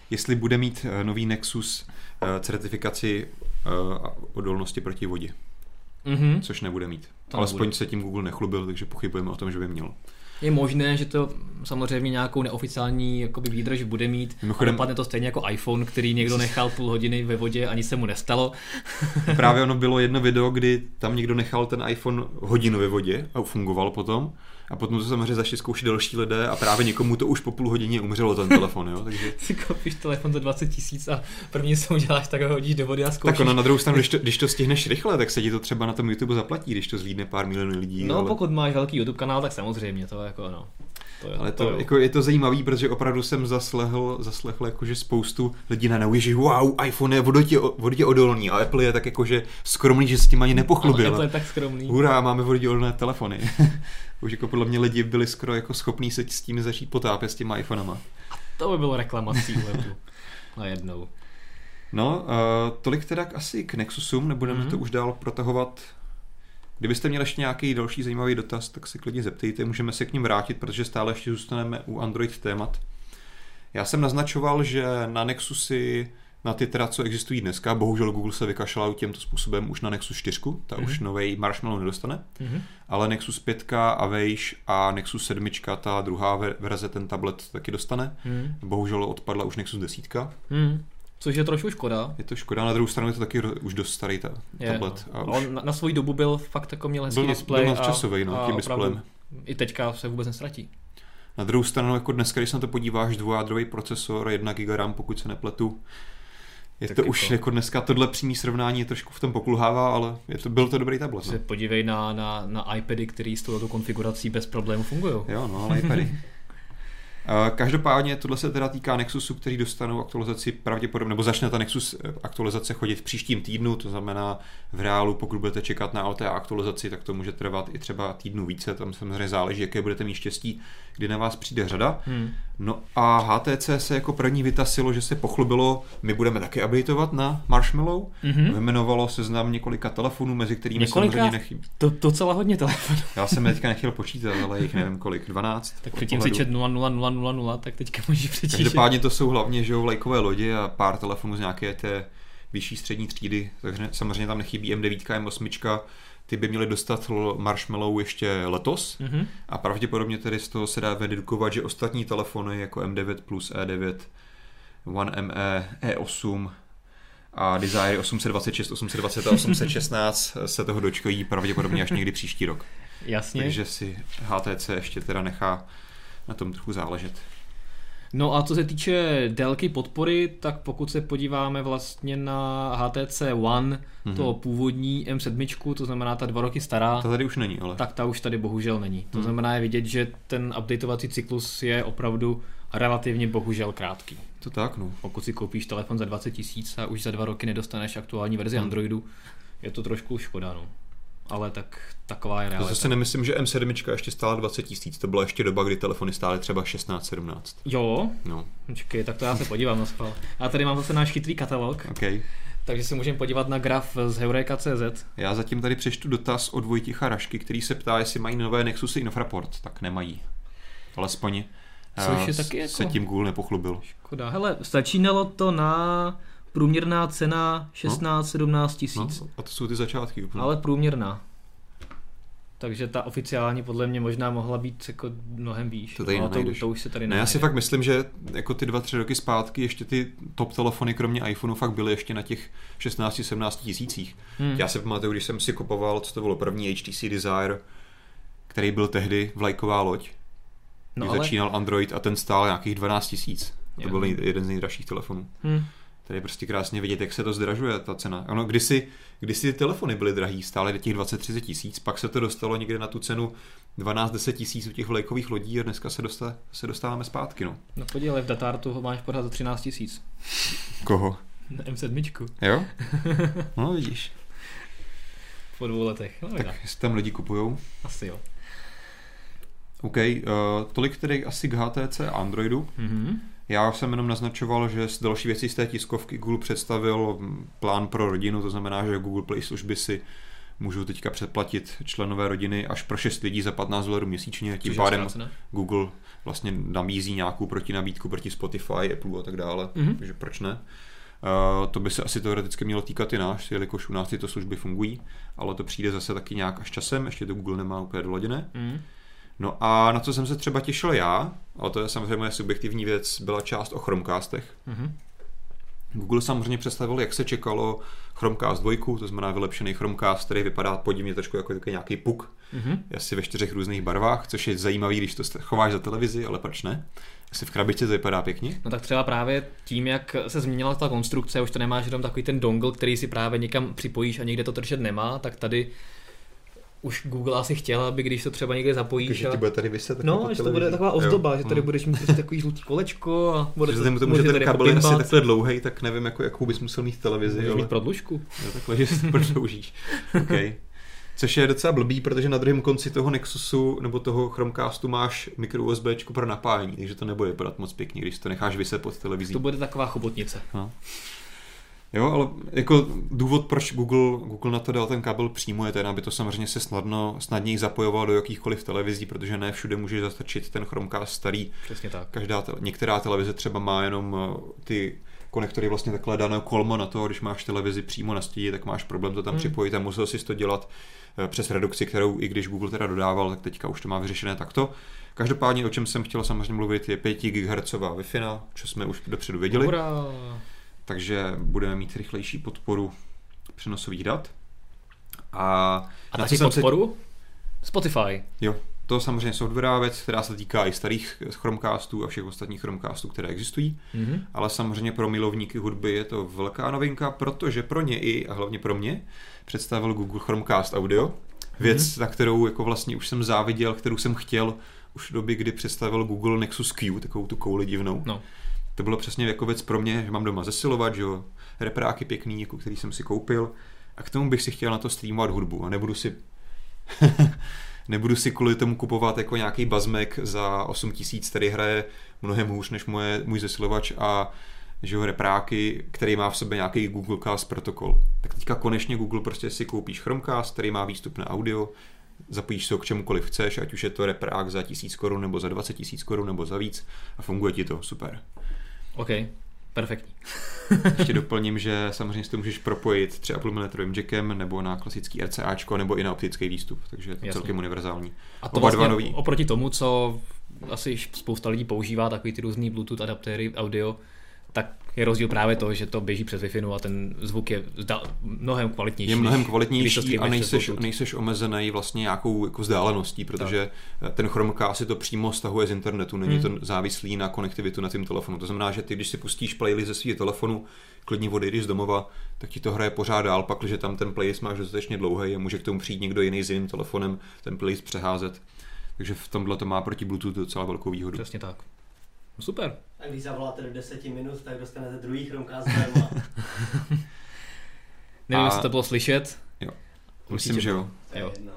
S1: jestli bude mít eh, nový Nexus eh, certifikaci eh, odolnosti proti vodě,
S2: Mhm.
S1: což nebude mít.
S2: To
S1: Alespoň se tím Google nechlubil, takže pochybujeme o tom, že by měl.
S2: Je možné, že to samozřejmě nějakou neoficiální jakoby výdrž bude mít.
S1: Mimochodem-
S2: A dopadne to stejně jako iPhone, který někdo nechal půl hodiny ve vodě, ani se mu nestalo.
S1: Právě ono bylo jedno video, kdy tam někdo nechal ten iPhone hodinu ve vodě a fungoval potom. A potom to samozřejmě začali zkoušet další lidé a právě někomu to už po půl hodině umřelo ten telefon, jo, takže...
S2: Si koupíš telefon za 20 tisíc a první se uděláš, tak ho hodíš do vody a zkoušíš.
S1: Tak ono na druhou stranu, když to, když to stihneš rychle, tak se ti to třeba na tom YouTube zaplatí, když to zlídne pár milionů lidí.
S2: No
S1: ale...
S2: pokud máš velký YouTube kanál, tak samozřejmě, to jako no. To je,
S1: Ale to, to jako je to zajímavý, protože opravdu jsem zaslehl, zaslechl jakože spoustu lidí na že wow, iPhone je vodotě, vodotě odolný a Apple je tak jakože skromný, že s tím ani nepochlubil.
S2: Apple je tak skromný.
S1: Hurá, máme vodotě odolné telefony. Už jako podle mě lidi byli skoro jako schopní se s tím začít potápět s těma iPhonama.
S2: A to by bylo reklamací webu. Najednou.
S1: No, uh, tolik teda asi k Nexusům, nebudeme mm-hmm. to už dál protahovat. Kdybyste měli ještě nějaký další zajímavý dotaz, tak se klidně zeptejte, můžeme se k ním vrátit, protože stále ještě zůstaneme u Android témat. Já jsem naznačoval, že na Nexusy, na ty teda, co existují dneska, bohužel Google se vykašlal tímto způsobem už na Nexus 4, ta mm-hmm. už nový Marshmallow nedostane, mm-hmm. ale Nexus 5 a Vejš a Nexus 7, ta druhá verze, ten tablet taky dostane. Mm-hmm. Bohužel odpadla už Nexus 10. Mm-hmm.
S2: Což je trošku škoda.
S1: Je to škoda, na druhou stranu je to taky už dost starý ta, je, tablet.
S2: No. A už... On na, na svou dobu byl fakt jako měl hezký
S1: byl,
S2: displej.
S1: Byl časový, no, tím displejem.
S2: I teďka se vůbec nestratí.
S1: Na druhou stranu, jako dneska, když se na to podíváš, dvojádrový procesor, 1 GB RAM, pokud se nepletu, je tak to jako... už jako dneska tohle přímý srovnání je trošku v tom pokulhává, ale je to, byl to dobrý tablet.
S2: No. Se podívej na, na, na iPady, který s touto konfigurací bez problémů fungují.
S1: Jo, no, ale iPady. Každopádně tohle se teda týká Nexusu, který dostanou aktualizaci pravděpodobně, nebo začne ta Nexus eh, aktualizace chodit v příštím týdnu, to znamená v reálu, pokud budete čekat na OTA aktualizaci, tak to může trvat i třeba týdnu více, tam samozřejmě záleží, jaké budete mít štěstí, kdy na vás přijde řada. Hmm. No a HTC se jako první vytasilo, že se pochlubilo, my budeme taky updateovat na Marshmallow, mm-hmm. vymenovalo seznam několika telefonů, mezi kterými několika? samozřejmě nechybí.
S2: To, to celá hodně telefonů.
S1: Já jsem teďka nechtěl počítat, ale jich nevím kolik, 12.
S2: Tak předtím si čet 00000, tak teďka můžeš přečíst.
S1: Každopádně to jsou hlavně že vlajkové lodi a pár telefonů z nějaké té vyšší střední třídy, takže samozřejmě tam nechybí M9, M8, ty by měly dostat Marshmallow ještě letos mm-hmm. a pravděpodobně tedy z toho se dá dedukovat, že ostatní telefony jako M9 Plus, E9, One ME, E8 a Desire 826, 820 a 816 se toho dočkají pravděpodobně až někdy příští rok.
S2: Jasně.
S1: Takže si HTC ještě teda nechá na tom trochu záležet.
S2: No a co se týče délky podpory, tak pokud se podíváme vlastně na HTC One, mm-hmm. to původní M7, to znamená ta dva roky stará.
S1: Ta tady už není, ale.
S2: Tak ta už tady bohužel není. To mm. znamená je vidět, že ten updateovací cyklus je opravdu relativně bohužel krátký.
S1: To tak, no.
S2: Pokud si koupíš telefon za 20 tisíc a už za dva roky nedostaneš aktuální verzi mm. Androidu, je to trošku škoda, no ale tak taková je realita.
S1: To zase nemyslím, že M7 ještě stála 20 tisíc, to byla ještě doba, kdy telefony stály třeba 16-17.
S2: Jo? No. Počkej, tak to já se podívám na schvál. A tady mám zase náš chytrý katalog.
S1: Okay.
S2: Takže si můžeme podívat na graf z Heureka.cz.
S1: Já zatím tady přečtu dotaz od Vojticha Rašky, který se ptá, jestli mají nové Nexusy Infraport. Tak nemají. Alespoň
S2: Což je taky
S1: jako... se tím Google nepochlubil.
S2: Škoda. Hele, začínalo to na průměrná cena 16-17 no. tisíc.
S1: No, a to jsou ty začátky úplně.
S2: Ale průměrná. Takže ta oficiální podle mě možná mohla být jako mnohem výš.
S1: To, tady no,
S2: to, to, už se tady
S1: ne, já si fakt myslím, že jako ty dva, tři roky zpátky ještě ty top telefony kromě iPhoneu fakt byly ještě na těch 16-17 tisících. Hmm. Já si pamatuju, když jsem si kupoval, co to bylo první HTC Desire, který byl tehdy vlajková loď. No ale... začínal Android a ten stál nějakých 12 tisíc. To byl jeden z nejdražších telefonů. Hmm. Tady je prostě krásně vidět, jak se to zdražuje, ta cena. Ano, kdysi, kdysi ty telefony byly drahý, stále do těch 20-30 tisíc, pak se to dostalo někde na tu cenu 12-10 tisíc u těch vlajkových lodí a dneska se, dostá, se dostáváme zpátky. No,
S2: no podívej, v Datartu ho máš pořád za 13 tisíc.
S1: Koho?
S2: Na M7.
S1: Jo? No vidíš.
S2: Po dvou letech. No,
S1: tak jestli tam lidi kupujou?
S2: Asi jo.
S1: OK, uh, tolik tedy asi k HTC a Androidu. Mm-hmm. Já jsem jenom naznačoval, že z další věci z té tiskovky Google představil plán pro rodinu, to znamená, že Google Play služby si můžou teďka předplatit členové rodiny až pro 6 lidí za 15 dolarů měsíčně. Tím pádem Google vlastně nabízí nějakou protinabídku proti Spotify, Apple a tak dále, mm-hmm. takže proč ne? Uh, to by se asi teoreticky mělo týkat i náš, jelikož u nás tyto služby fungují, ale to přijde zase taky nějak až časem, ještě to Google nemá úplně doladěné. Mm. No a na co jsem se třeba těšil já, ale to je samozřejmě moje subjektivní věc, byla část o Chromecastech. Mm-hmm. Google samozřejmě představil, jak se čekalo Chromecast 2, to znamená vylepšený Chromecast, který vypadá podivně trošku jako takový nějaký puk,
S2: Mhm.
S1: asi ve čtyřech různých barvách, což je zajímavý, když to chováš za televizi, ale proč ne? Asi v krabičce to vypadá pěkně.
S2: No tak třeba právě tím, jak se změnila ta konstrukce, už to nemáš jenom takový ten dongle, který si právě někam připojíš a někde to držet nemá, tak tady už Google asi chtěl, aby když to třeba někde zapojíš
S1: Takže
S2: a...
S1: ti bude tady vyset
S2: No, že to bude taková ozdoba, že tady budeš mít prostě takový žlutý kolečko a bude
S1: Že
S2: to,
S1: tomu,
S2: může
S1: že
S2: to
S1: ten kabel je asi takhle dlouhý, tak nevím, jako, jakou bys musel mít televizi.
S2: Můžeš
S1: Ale...
S2: mít prodlužku.
S1: Jo, takhle, že si to prodloužíš. okay. Což je docela blbý, protože na druhém konci toho Nexusu nebo toho Chromecastu máš mikro USB pro napájení, takže to nebude vypadat moc pěkně, když to necháš vyset pod televizí.
S2: To bude taková chobotnice.
S1: No. Jo, ale jako důvod, proč Google, Google na to dal ten kabel přímo, je ten, aby to samozřejmě se snadno, snadněji zapojovalo do jakýchkoliv televizí, protože ne všude může zastrčit ten Chromecast starý.
S2: Přesně tak.
S1: Každá, te- některá televize třeba má jenom eh, ty konektory vlastně takhle daného kolmo na to, když máš televizi přímo na stíni, tak máš problém to tam
S2: Hmm.
S1: připojit a musel si to dělat eh, přes redukci, kterou i když Google teda dodával, tak teďka už to má vyřešené takto. Každopádně, o čem jsem chtěl samozřejmě mluvit, je 5 GHz Wi-Fi, co jsme už dopředu věděli
S2: Hurá.
S1: Takže budeme mít rychlejší podporu přenosových dat. A,
S2: A
S1: na
S2: taky
S1: jsem se-
S2: podporu? Spotify.
S1: Jo, to samozřejmě softwarová věc, která se týká i starých Chromecastů a všech ostatních Chromecastů, které existují,
S2: Mhm.
S1: ale samozřejmě pro milovníky hudby je to velká novinka, protože pro ně i, a hlavně pro mě, představil Google Chromecast Audio, věc, na kterou jako vlastně už jsem záviděl, kterou jsem chtěl už v době, kdy představil Google Nexus Q, takovou tu kouli divnou.
S2: No.
S1: To bylo přesně jako věc pro mě, že mám doma zesilovat, že jo, repráky pěkný, jako který jsem si koupil a k tomu bych si chtěl na to streamovat hudbu a nebudu si nebudu si kvůli tomu kupovat jako nějaký bazmek za 8 tisíc, který hraje mnohem hůř než moje, můj zesilovač a že jo, repráky, který má v sobě nějaký Google Cast protokol. Tak teďka konečně Google prostě si koupíš Chromecast, který má výstupné audio, zapojíš ho k čemukoliv chceš, ať už je to reprák za 1000 korun nebo za 20 tisíc korun nebo za víc a funguje ti to super.
S2: OK, perfektní.
S1: Ještě doplním, že samozřejmě si to můžeš propojit 3,5 mm jackem nebo na klasický RCAčko nebo i na optický výstup, takže je to
S2: Jasně.
S1: celkem univerzální.
S2: A to
S1: Oba
S2: vlastně
S1: dva nový.
S2: oproti tomu, co asi spousta lidí používá, takový ty různý Bluetooth adaptéry audio, tak je rozdíl právě to, že to běží přes Wi-Fi a ten zvuk je zda- mnohem kvalitnější.
S1: Je mnohem kvalitnější a nejseš, nejseš omezený vlastně nějakou jako vzdáleností, protože ten Chromecast si to přímo stahuje z internetu, není
S2: Hmm.
S1: to závislý na konektivitu na tím telefonu. To znamená, že ty, když si pustíš playlist ze svého telefonu, klidně odejdeš z domova, tak ti to hraje pořád dál, pak, že tam ten playlist máš dostatečně dlouhý a může k tomu přijít někdo jiný s jiným telefonem, ten playlist přeházet. Takže v tomhle to má proti Bluetooth docela velkou výhodu.
S2: Přesně tak. No super.
S3: A když zavoláte do 10 minut, tak dostanete druhý Chromecast zdarma.
S2: Nevím,
S1: A-
S2: jestli to bylo slyšet.
S1: Jo.
S2: Určitě
S1: Myslím, že jo.
S3: To je
S2: Jo.
S3: jedno.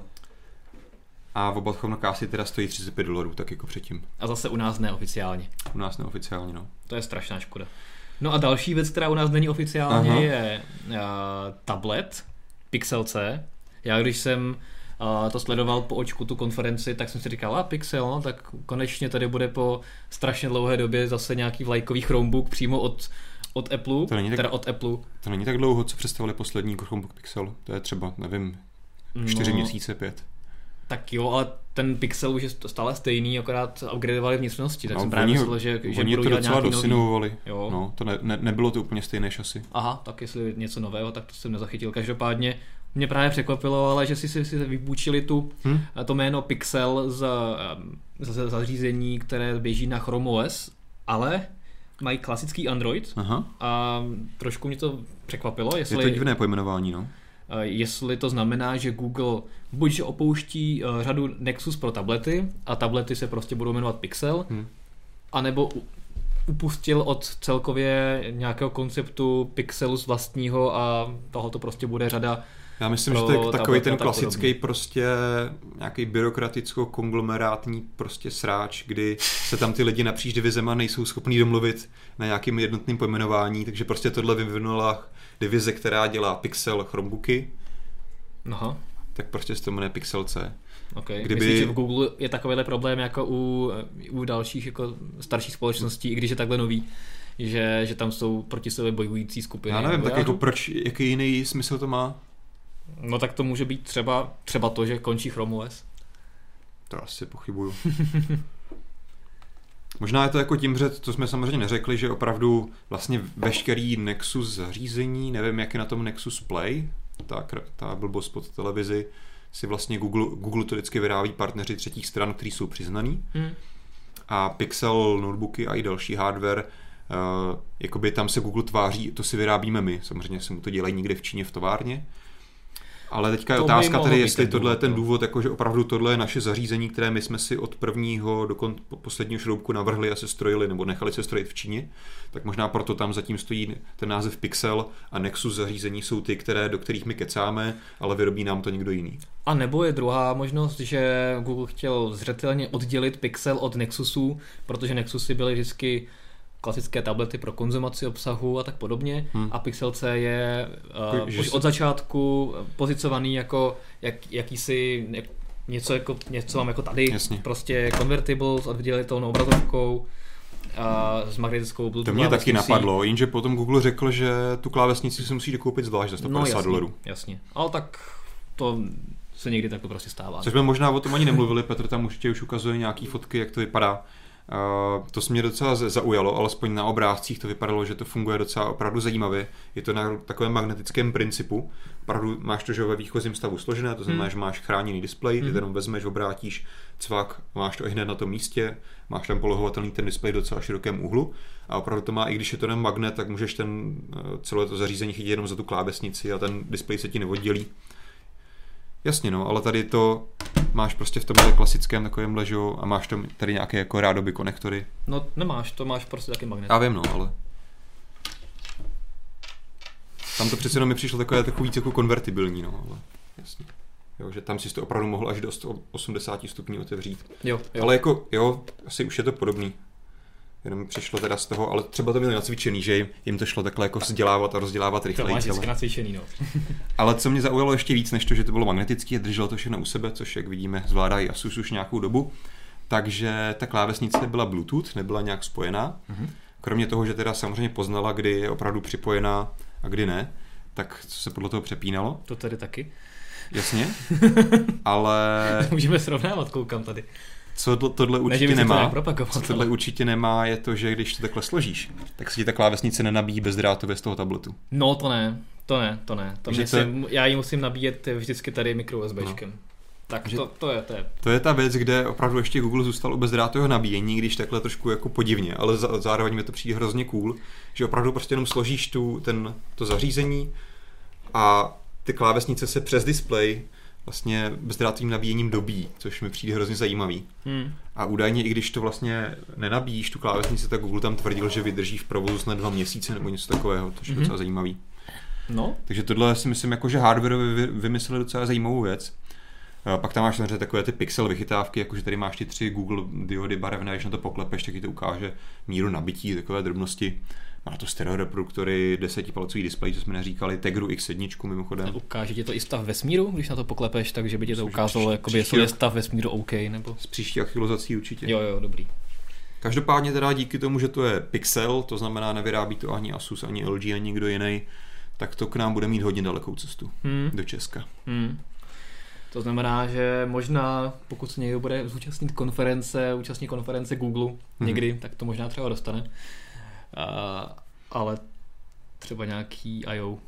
S1: A oba Chromecasty teda stojí 35 dolarů, tak jako předtím.
S2: A zase u nás neoficiálně.
S1: U nás neoficiálně, no.
S2: To je strašná škoda. No a další věc, která u nás není oficiálně,
S1: Aha.
S2: je uh, tablet Pixel C. Já když jsem uh, to sledoval po očku tu konferenci, tak jsem si říkal, a Pixel, no, tak konečně tady bude po strašně dlouhé době zase nějaký vlajkový Chromebook přímo od, od Apple,
S1: To není tak-
S2: teda od Apple.
S1: To není tak dlouho, co představili poslední Chromebook Pixel. To je třeba, nevím, čtyři
S2: No,
S1: měsíce, pět.
S2: Tak jo, ale ten Pixel už je stále stejný, akorát upgradeovali vnitřnosti, tak
S1: No,
S2: jsem právě myslel, že, že
S1: Oni
S2: budou
S1: to docela
S2: nějaký nový.
S1: dosinovovali.
S2: Jo.
S1: No, to ne, ne, nebylo to úplně stejné šasy.
S2: Aha, tak jestli něco nového, tak to jsem nezachytil. Každopádně mě právě překvapilo, ale že si si, si vypůjčili tu,
S1: Hm?
S2: to jméno Pixel z, em, z zařízení, které běží na Chrome OS, ale mají klasický Android
S1: Aha.
S2: a trošku mě to překvapilo,
S1: Je
S2: jestli,
S1: to divné pojmenování, no.
S2: eh, jestli to znamená, že Google buď opouští eh, řadu Nexus pro tablety a tablety se prostě budou jmenovat Pixel,
S1: Hm.
S2: anebo upustil od celkově nějakého konceptu Pixelu z vlastního a toho to prostě bude řada
S1: Já myslím, že to je takový ten klasický
S2: podobně.
S1: prostě nějaký byrokraticko-konglomerátní prostě sráč, kdy se tam ty lidi napříč divizema nejsou schopní domluvit na nějakým jednotným pojmenování, takže prostě tohle vyvinula divize, která dělá Pixel Chromebooky,
S2: Aha,
S1: tak prostě se to jmenuje Pixel C.
S2: okay.
S1: Kdyby-.
S2: Myslíš, že v Google je takovýhle problém jako u, u dalších jako starších společností, i když je takhle nový, že, že tam jsou proti sobě bojující skupiny?
S1: Já nevím, tak jako proč, jaký jiný smysl to má?
S2: No tak to může být třeba, třeba to, že končí Chrome OS.
S1: To asi pochybuju. Možná je to jako tím, že to jsme samozřejmě neřekli, že opravdu vlastně veškerý Nexus zařízení, nevím, jak je na tom Nexus Play, ta, ta blbost pod televizi, si vlastně Google, Google to vždycky vyrábí partneři třetích stran, kteří jsou přiznaný.
S2: Hmm.
S1: A Pixel notebooky a i další hardware, uh, jakoby tam se Google tváří, to si vyrábíme my. Samozřejmě se mu to dělají někde v Číně v továrně. Ale teďka je otázka tedy, jestli tohle je ten
S2: no.
S1: důvod, jako že opravdu tohle je naše zařízení, které my jsme si od prvního do kon- po- posledního šroubku navrhli a se strojili, nebo nechali se strojit v Číně, tak možná proto tam zatím stojí ten název Pixel a Nexus zařízení jsou ty, které, do kterých my kecáme, ale vyrobí nám to někdo jiný.
S2: A nebo je druhá možnost, že Google chtěl zřetelně oddělit Pixel od Nexusu, protože Nexusy byly vždycky klasické tablety pro konzumaci obsahu a tak podobně
S1: Hmm.
S2: a Pixel C je uh,
S1: že
S2: už
S1: se-
S2: od začátku pozicovaný jako jak, jakýsi jak, něco, jako, něco mám jako tady,
S1: Jasně.
S2: prostě convertible s oddělitelnou obrazovkou a s magnetickou Bluetooth
S1: To mě taky
S2: klávesnicí.
S1: napadlo, jenže potom Google řekl, že tu klávesnici si musí dokoupit zvlášť za 150
S2: No jasně,
S1: dolarů.
S2: jasně, ale tak to se někdy takto prostě stává.
S1: Což jsme možná o tom ani nemluvili, Petr tam určitě už ukazuje nějaký fotky, jak to vypadá. To se mě docela zaujalo, alespoň na obrázcích to vypadalo, že to funguje docela opravdu zajímavě. Je to na takovém magnetickém principu. Opravdu máš to, že ve výchozím stavu složené, to znamená,
S2: Hmm.
S1: že máš chráněný displej, ty
S2: Hmm.
S1: jenom vezmeš, obrátíš, cvak, máš to i hned na tom místě, máš tam polohovatelný ten displej v docela širokém úhlu a opravdu to má, i když je to ten magnet, tak můžeš ten eh, celé to zařízení chytit jenom za tu klávesnici a ten displej se ti neoddělí. Jasně, no, ale tady to máš prostě v tomhle klasickém takovém ležu a máš tam tady nějaké jako rádoby konektory.
S2: No nemáš, to máš prostě taky magnet.
S1: Já vím, no, ale... Tam to přece jenom mi přišlo takové takový víc jako konvertibilní, no, ale jasně. Jo, že tam si to opravdu mohl až do 180 stupňů otevřít.
S2: Jo, jo.
S1: Ale jako, jo, asi už je to podobný. Jenom přišlo teda z toho, ale třeba to měli nacvičený, že jim- to šlo takhle jako vzdělávat a rozdělávat
S2: to
S1: rychleji.
S2: máš
S1: celé.
S2: vždycky nacvičený, no.
S1: Ale co mě zaujalo ještě víc, než to, že to bylo magnetické a drželo to všechno u sebe, což jak vidíme zvládá i Asus už nějakou dobu, takže ta klávesnice byla Bluetooth, nebyla nějak spojená.
S2: Mhm.
S1: Kromě toho, že teda samozřejmě poznala, kdy je opravdu připojená a kdy ne, tak se podle toho přepínalo,
S2: To tady taky.
S1: Jasně. Ale
S2: Můžeme srovnávat, koukám tady.
S1: co to, tohle
S2: Ne,
S1: určitě
S2: to
S1: nemá,
S2: propagovat,
S1: co tohle
S2: ale-
S1: určitě nemá, je to, že když to takhle složíš, tak se ti ta klávesnice nenabíjí bezdrátově z toho tabletu.
S2: No to ne, to ne, to ne. To
S1: to je-
S2: si, já ji musím nabíjet vždycky tady mikro USBčkem. Tak
S1: Že-
S2: to, to je, to je.
S1: To je ta věc, kde opravdu ještě Google zůstal u bezdrátového nabíjení, když takhle trošku jako podivně, ale za- zároveň mi to přijde hrozně cool, že opravdu prostě jenom složíš tu, ten, to zařízení a ty klávesnice se přes displej vlastně bezdrátovým nabíjením dobí, což mi přijde hrozně zajímavý.
S2: Hmm.
S1: A údajně, i když to vlastně nenabíjíš, tu klávesnici, tak Google tam tvrdil, že vydrží v provozu snad dva měsíce nebo něco takového, což je
S2: Mhm.
S1: docela zajímavý.
S2: No,
S1: Takže tohle si myslím, jako, že hardwareově vy- vymysleli docela zajímavou věc. A Pak tam máš samozřejmě takové ty pixel vychytávky, jakože tady máš ty tři Google diody barevné, když na to poklepeš, tak ti to ukáže míru nabití, takové drobnosti. Má to stereo reproduktory, deseti-palcový displej, co jsme neříkali, Tegru X1 mimochodem.
S2: ukáže ti to i stav vesmíru, když na to poklepeš, takže by ti to ukázalo, jestli
S1: příští
S2: je stav vesmíru OK, nebo...
S1: S příští aktualizací určitě.
S2: Jo, jo, dobrý.
S1: Každopádně teda díky tomu, že to je Pixel, to znamená nevyrábí to ani Asus, ani LG, ani nikdo jiný, tak to k nám bude mít hodně dalekou cestu
S2: Hmm.
S1: do Česka.
S2: Hmm. To znamená, že možná, pokud se někdo bude zúčastnit konference, účastní konference Google někdy, tak to možná třeba dostane. A, ale třeba nějaký I.O.,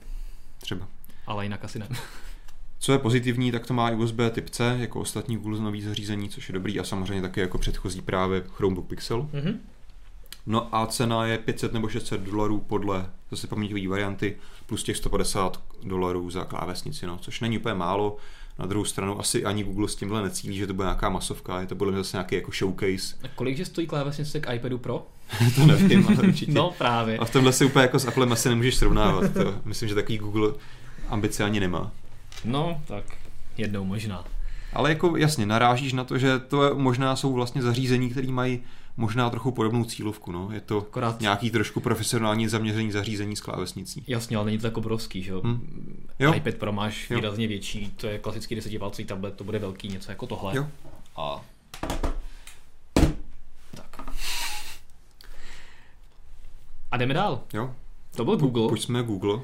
S1: Třeba.
S2: ale jinak asi ne.
S1: Co je pozitivní, tak to má i USB typ C, jako ostatní Google nový zařízení, což je dobrý a samozřejmě také jako předchozí právě Chromebook Pixel.
S2: Mhm.
S1: No a cena je 500 nebo 600 dolarů podle zase paměťové varianty plus těch 150 dolarů za klávesnici, no, což není úplně málo. Na druhou stranu asi ani Google s tímhle necílí, že to bude nějaká masovka, je to podle mě zase nějaký jako showcase.
S2: A kolik že stojí klávesnice k iPadu Pro?
S1: to nevím, ale určitě.
S2: No právě.
S1: A v tomhle si úplně jako s Applem asi nemůžeš srovnávat. To. Myslím, že takový Google ambice ani nemá.
S2: No, tak jednou možná.
S1: Ale jako jasně, narážíš na to, že to možná jsou vlastně zařízení, které mají možná trochu podobnou cílovku. No. Je to
S2: Akorát
S1: nějaký trošku profesionální zaměření zařízení s klávesnicí.
S2: Jasně, ale není to tak obrovský, že jo?
S1: Hm. Jo.
S2: iPad Pro máš
S1: Jo.
S2: výrazně větší, to je klasický desetivalcový tablet, to bude velký, něco jako tohle.
S1: Jo.
S2: A... Tak. A jdeme dál.
S1: Jo.
S2: To byl Google.
S1: Pojďme Google,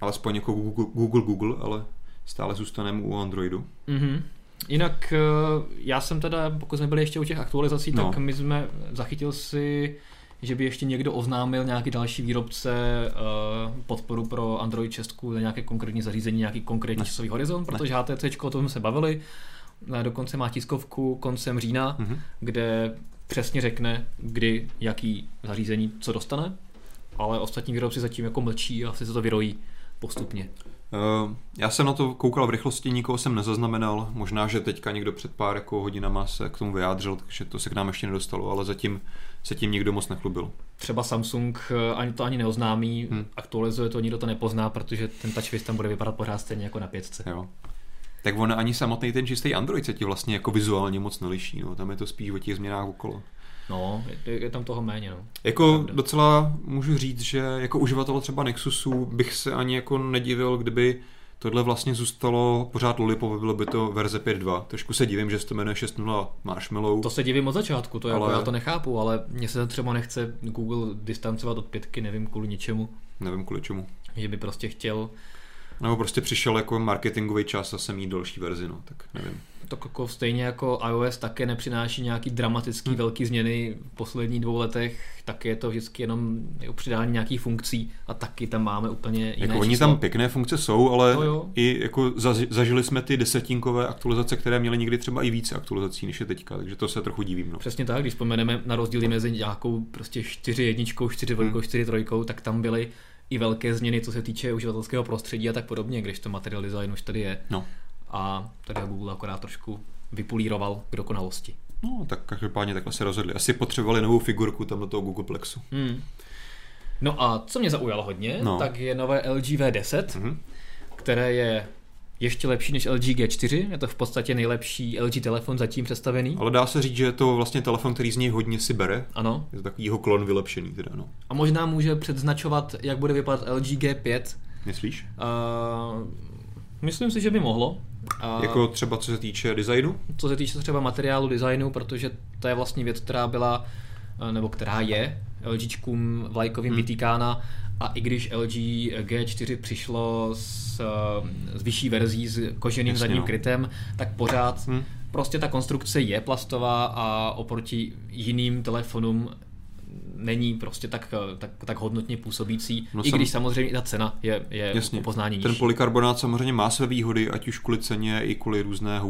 S1: alespoň jako Google, Google, Google, ale stále zůstaneme u Androidu.
S2: Mhm. Jinak eh, já jsem teda, pokud jsme byli ještě u těch aktualizací,
S1: No.
S2: tak my jsme zachytil si, že by ještě někdo oznámil nějaký další výrobce eh, podporu pro Android 6 na nějaké konkrétní zařízení, nějaký konkrétní
S1: Ne.
S2: časový horizont, protože HTC, o tom jsme se bavili, eh, dokonce má tiskovku koncem října,
S1: Mhm.
S2: kde přesně řekne, kdy, jaký zařízení co dostane, ale ostatní výrobci zatím jako mlčí a asi se to vyrojí postupně.
S1: Uh, já jsem na to koukal v rychlosti, nikoho jsem nezaznamenal. Možná, že teďka někdo před pár jako hodinama se k tomu vyjádřil, takže to se k nám ještě nedostalo, ale zatím se tím nikdo moc nechlubil.
S2: Třeba Samsung eh, ani to ani neoznámí,
S1: Hmm.
S2: hmm. aktualizuje to, nikdo to nepozná, protože ten TouchWiz tam bude vypadat pořád stejně jako na pětce.
S1: Jo. Tak on ani samotný ten čistý Android se ti vlastně jako vizuálně moc neliší, no. tam je to spíš o těch změnách okolo.
S2: No, je, je tam toho méně, no.
S1: Jako
S2: Pravda.
S1: docela můžu říct, že jako uživatel třeba Nexusu bych se ani jako nedivil, kdyby tohle vlastně zůstalo pořád lollipop, bylo by to verze 5.2. Trošku se divím, že se to jmenuje 6.0 Marshmallow.
S2: To se divím od začátku, to jako
S1: Ale-
S2: já to nechápu, ale mně se třeba nechce Google distancovat od pětky, nevím kvůli ničemu,
S1: Nevím kvůli čemu.
S2: že by prostě chtěl
S1: Nebo prostě přišel jako marketingový čas a jsem mít další verzi, no, tak nevím.
S2: To jako stejně jako iOS také nepřináší nějaký dramatický
S1: Hmm.
S2: velký změny v posledních dvou letech, tak je to vždycky jenom jako přidání nějakých funkcí a taky tam máme úplně jiné
S1: Jako oni
S2: číslo.
S1: tam pěkné funkce jsou, ale
S2: jo.
S1: i jako zaži- zažili jsme ty desetinkové aktualizace, které měly někdy třeba i více aktualizací než je teďka, takže to se trochu divím. No.
S2: Přesně tak, když vzpomeneme na rozdíly mezi nějakou prostě 4 jedničkou, 4 dvojkou,
S1: Hmm.
S2: 4 trojkou, tak tam byly i velké změny, co se týče uživatelského prostředí a tak podobně, když to material design už tady je.
S1: No.
S2: A tady Google akorát trošku vypulíroval k dokonalosti.
S1: no, tak každopádně takhle se rozhodli. Asi potřebovali novou figurku tam do toho Googleplexu.
S2: Hmm. No a co mě zaujalo hodně,
S1: No.
S2: tak je nové LG V10,
S1: Mhm.
S2: které je ještě lepší než LG G4, je to v podstatě nejlepší LG telefon zatím představený.
S1: Ale dá se říct, že je to vlastně telefon, který z něj hodně si bere.
S2: Ano.
S1: Je to takový jeho klon vylepšený teda, no.
S2: A možná může předznačovat, jak bude vypadat LG G5,
S1: Myslíš?
S2: Uh, myslím si, že by mohlo. Uh,
S1: Jako třeba co se týče designu?
S2: Co se týče třeba materiálu, designu, protože to je vlastně věc, která byla, eh, nebo která je LGčkům vlajkovým
S1: Hmm.
S2: hmm. vytýkána a i když LG G4 přišlo s, eh, s vyšší verzí s koženým
S1: Jasně,
S2: zadním
S1: no.
S2: krytem, tak pořád
S1: Hm.
S2: prostě ta konstrukce je plastová a oproti jiným telefonům není prostě tak, tak, tak hodnotně působící,
S1: No
S2: no i
S1: sam-
S2: když samozřejmě i ta cena je, je
S1: Jasně.
S2: poznání
S1: Ten
S2: nižší.
S1: polykarbonát samozřejmě má své výhody, ať už kvůli ceně, i kvůli různé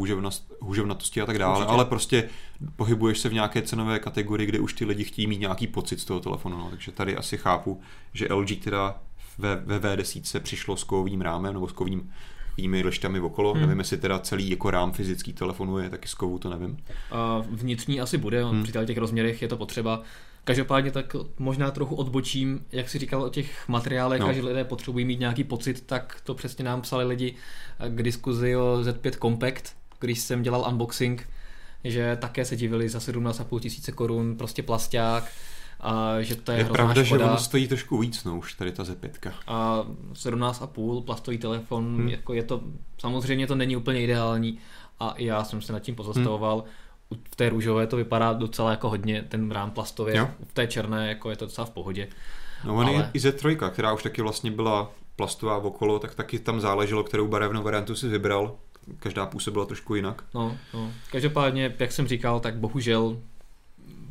S1: houževnatosti a tak dále,
S2: Určitě.
S1: ale prostě pohybuješ se v nějaké cenové kategorii, kde už ty lidi chtějí mít nějaký pocit z toho telefonu, no. takže tady asi chápu, že LG teda ve, ve V10 přišlo s kovovým rámem nebo s kovým kovými lištami okolo, hmm. Nevím, jestli teda celý jako rám fyzický telefonu je taky z kovu, to nevím.
S2: A vnitřní asi bude,
S1: Hmm.
S2: hmm. při těch rozměrech je to potřeba. Každopádně tak možná trochu odbočím, jak si říkal o těch materiálech
S1: No.
S2: a že lidé potřebují mít nějaký pocit, tak to přesně nám psali lidi k diskuzi o Z5 Compact, když jsem dělal unboxing, že také se divili za 17,5 tisíce korun, prostě plasták, a že to je,
S1: Je, pravda,
S2: škoda.
S1: že ono stojí trošku víc, no už tady ta Z5.
S2: A 17,5 plastový telefon,
S1: Hmm.
S2: jako je to, samozřejmě to není úplně ideální a já jsem se nad tím pozastavoval.
S1: Hmm.
S2: V té růžové to vypadá docela jako hodně, ten rám plastově,
S1: Jo.
S2: v té černé jako je to docela v pohodě.
S1: No on
S2: Ale-
S1: ale... i Z3, která už taky vlastně byla plastová okolo, tak taky tam záleželo, kterou barevnou variantu si vybral. Každá působila trošku jinak.
S2: No, no. Každopádně, jak jsem říkal, tak bohužel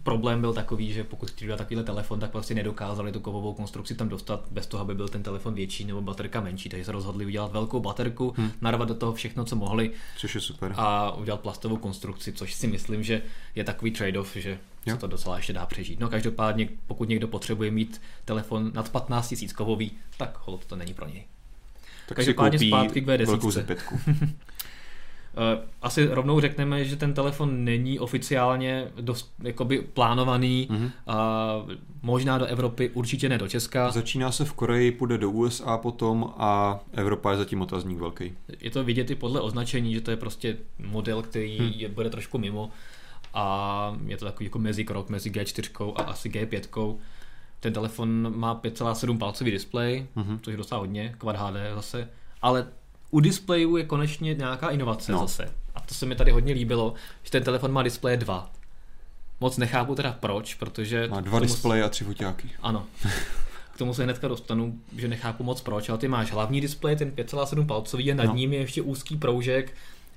S2: problém byl takový, že pokud chtěli udělat takovýhle telefon, tak prostě nedokázali tu kovovou konstrukci tam dostat bez toho, aby byl ten telefon větší nebo baterka menší, takže se rozhodli udělat velkou baterku,
S1: Hmm.
S2: narvat do toho všechno, co mohli
S1: Což je super.
S2: a udělat plastovou konstrukci, což si myslím, že je takový trade-off, že
S1: Jo.
S2: se to docela ještě dá přežít. No každopádně, pokud někdo potřebuje mít telefon nad 15 000 kovový, tak hold to není pro něj.
S1: tak si
S2: každopádně
S1: koupí
S2: zpátky k V10.
S1: velkou Z5.
S2: Eh, Asi rovnou řekneme, že ten telefon není oficiálně dost, jakoby plánovaný
S1: Mhm.
S2: a možná do Evropy, určitě ne do Česka.
S1: Začíná se v Koreji, půjde do USA potom a Evropa je zatím otazník velký.
S2: Je to vidět i podle označení, že to je prostě model, který
S1: Hmm.
S2: je, bude trošku mimo a je to takový jako mezikrok mezi G4 a asi G5. Ten telefon má 5,7 palcový displej,
S1: Mhm.
S2: což je docela hodně, Quad HD zase, ale u displejů je konečně nějaká inovace
S1: No.
S2: zase. A to se mi tady hodně líbilo, že ten telefon má displeje dva. Moc nechápu teda proč, protože...
S1: Má dva displeje a tři foťáky.
S2: Ano. K tomu se hnedka dostanu, že nechápu moc proč, ale ty máš hlavní displej, ten 5,7 palcový a nad
S1: No.
S2: ním je ještě úzký proužek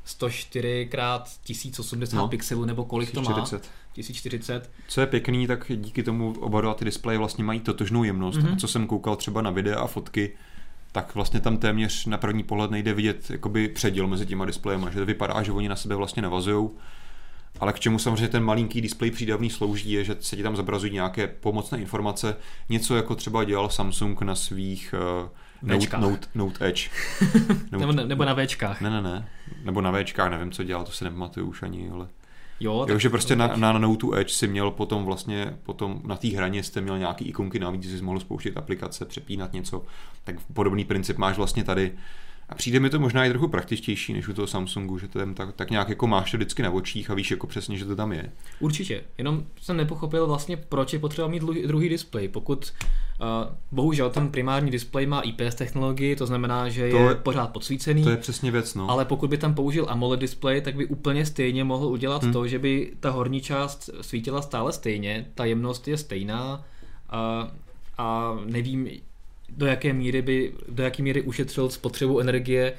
S2: 104 x 1080
S1: No.
S2: pixelů, nebo kolik to má?
S1: 1040.
S2: 1040.
S1: Co je pěkný, tak díky tomu oba dva ty displeje vlastně mají totožnou jemnost.
S2: Mhm.
S1: Mm-hmm. A co jsem koukal třeba na videa a fotky, tak vlastně tam téměř na první pohled nejde vidět jakoby předěl mezi těma displejema, že to vypadá, že oni na sebe vlastně navazují. Ale k čemu samozřejmě ten malinký displej přídavný slouží, je, že se ti tam zobrazují nějaké pomocné informace, něco jako třeba dělal Samsung na svých uh, Note. Note, Note Edge.
S2: Nebo, nebo na Včkách.
S1: Ne, ne, ne. Nebo na Včkách, nevím, co dělal, to si nepamatuju už ani, ale...
S2: Jo,
S1: Jo, že prostě na, na Note Edge si měl potom vlastně, potom na té hraně jste měl nějaký ikonky navíc, že jsi mohl spouštět aplikace, přepínat něco, tak podobný princip máš vlastně tady. A přijde mi to možná i trochu praktičtější než u toho Samsungu, že to tam tak, tak nějak jako máš to vždycky na očích a víš jako přesně, že to tam je.
S2: Určitě, jenom jsem nepochopil vlastně, proč je potřeba mít druhý displej. Pokud uh, bohužel ten primární displej má IPS technologii, to znamená, že
S1: To
S2: je,
S1: je-
S2: pořád podsvícený,
S1: To je přesně věc, no.
S2: ale pokud by tam použil AMOLED displej, tak by úplně stejně mohl udělat
S1: Hmm.
S2: to, že by ta horní část svítila stále stejně, ta jemnost je stejná a, a nevím, do jaké míry by, do jaké míry ušetřil spotřebu energie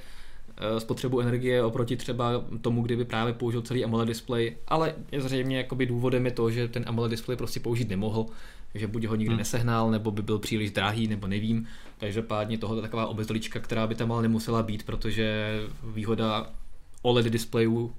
S2: eh, spotřebu energie oproti třeba tomu, kdyby právě použil celý AMOLED displej, ale je zřejmě jakoby důvodem je to, že ten AMOLED displej prostě použít nemohl, že buď ho nikdy
S1: Hmm.
S2: nesehnal, nebo by byl příliš drahý, nebo nevím. Každopádně tohle je taková obezlička, která by tam ale nemusela být, protože výhoda OLED displejů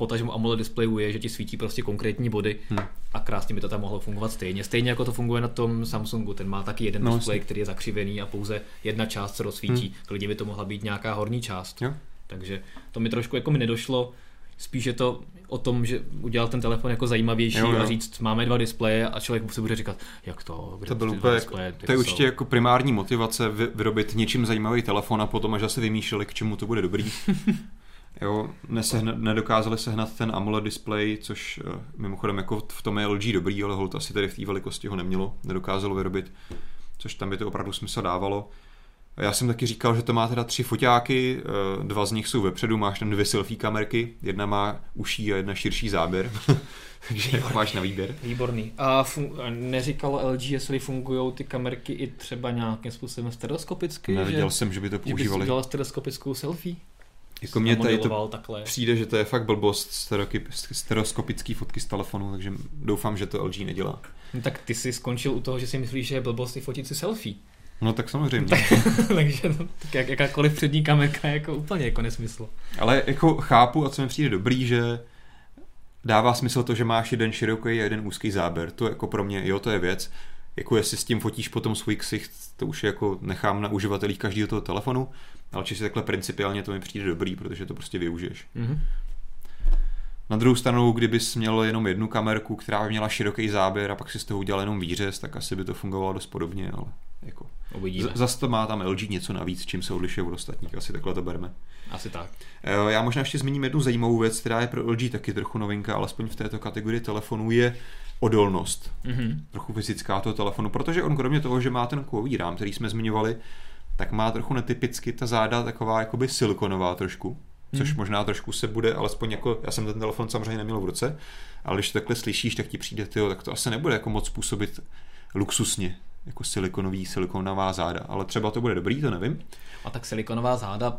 S2: potažmo AMOLED displejů je, že ti svítí prostě konkrétní body
S1: Hm.
S2: a krásně by to tam mohlo fungovat stejně. Stejně jako to funguje na tom Samsungu, ten má taky jeden
S1: No,
S2: displej, který je zakřivený a pouze jedna část se rozsvítí.
S1: Hm.
S2: Klidně by to mohla být nějaká horní část.
S1: Jo.
S2: Takže to mi trošku jako mi nedošlo. Spíš je to o tom, že udělal ten telefon jako zajímavější
S1: Jo, jo.
S2: a říct, máme dva displeje a člověk si bude říkat, jak to, kde
S1: To byl
S2: ty dva
S1: úplně, jako,
S2: displeje,
S1: to je
S2: ty
S1: určitě
S2: jsou.
S1: jako primární motivace vy, vyrobit něčím zajímavý telefon a potom až zase vymýšleli, k čemu to bude dobrý. Jo, nesehna, nedokázali sehnat ten AMOLED display, což eh, mimochodem jako v tom je LG dobrý, ale hold asi tady v té velikosti ho nemělo, nedokázalo vyrobit, což tam by to opravdu smysl dávalo. A Já jsem taky říkal, že to má teda tři foťáky, eh, dva z nich jsou vepředu, máš tam dvě selfie kamerky, jedna má uší a jedna širší záběr, takže jako máš na výběr.
S2: Výborný. A, fun- neříkalo LG, jestli fungují ty kamerky i třeba nějakým způsobem stereoskopicky?
S1: Neviděl
S2: že,
S1: jsem, že by to
S2: že bys
S1: používali.
S2: udělal stereoskopickou selfie?
S1: Jako mě tady to
S2: takhle.
S1: Přijde, že to je fakt blbost stereoskopický fotky z telefonu, takže doufám, že to LG nedělá.
S2: No, tak ty jsi skončil u toho, že si myslíš, že je blbost i fotit si selfie.
S1: No tak samozřejmě.
S2: Takže no, tak jak, jakákoliv přední kamerka je jako úplně jako nesmysl.
S1: Ale jako chápu a co mi přijde dobrý, že dává smysl to, že máš jeden široký a jeden úzký záběr. To jako pro mě, jo, to je věc. Jako jestli s tím fotíš potom svůj ksicht, to už jako nechám na uživatelích každého toho telefonu, ale či si takhle principiálně to mi přijde dobrý, protože to prostě využiješ.
S2: Mhm.
S1: Na druhou stranu, kdybys měl jenom jednu kamerku, která by měla široký záběr a pak si z toho udělal jenom výřez, tak asi by to fungovalo dost podobně, ale jako
S2: Uvidíme.
S1: Z- Zas to má tam LG něco navíc, čím se odlišuje od ostatních, asi takhle to bereme.
S2: Asi tak.
S1: Eh, Já možná ještě zmíním jednu zajímavou věc, která je pro LG taky trochu novinka, alespoň v této kategorii telefonů, je odolnost.
S2: Mhm.
S1: Trochu fyzická toho telefonu, protože on kromě toho, že má ten kovový rám, který jsme zmiňovali, tak má trochu netypicky ta záda taková jakoby silikonová trošku, což
S2: Mhm.
S1: možná trošku se bude, alespoň jako, já jsem ten telefon samozřejmě neměl v ruce, ale když to takhle slyšíš, tak ti přijde, tyjo, tak to asi nebude jako moc působit luxusně, jako silikonový, silikonová záda, ale třeba to bude dobrý, to nevím.
S2: A tak silikonová záda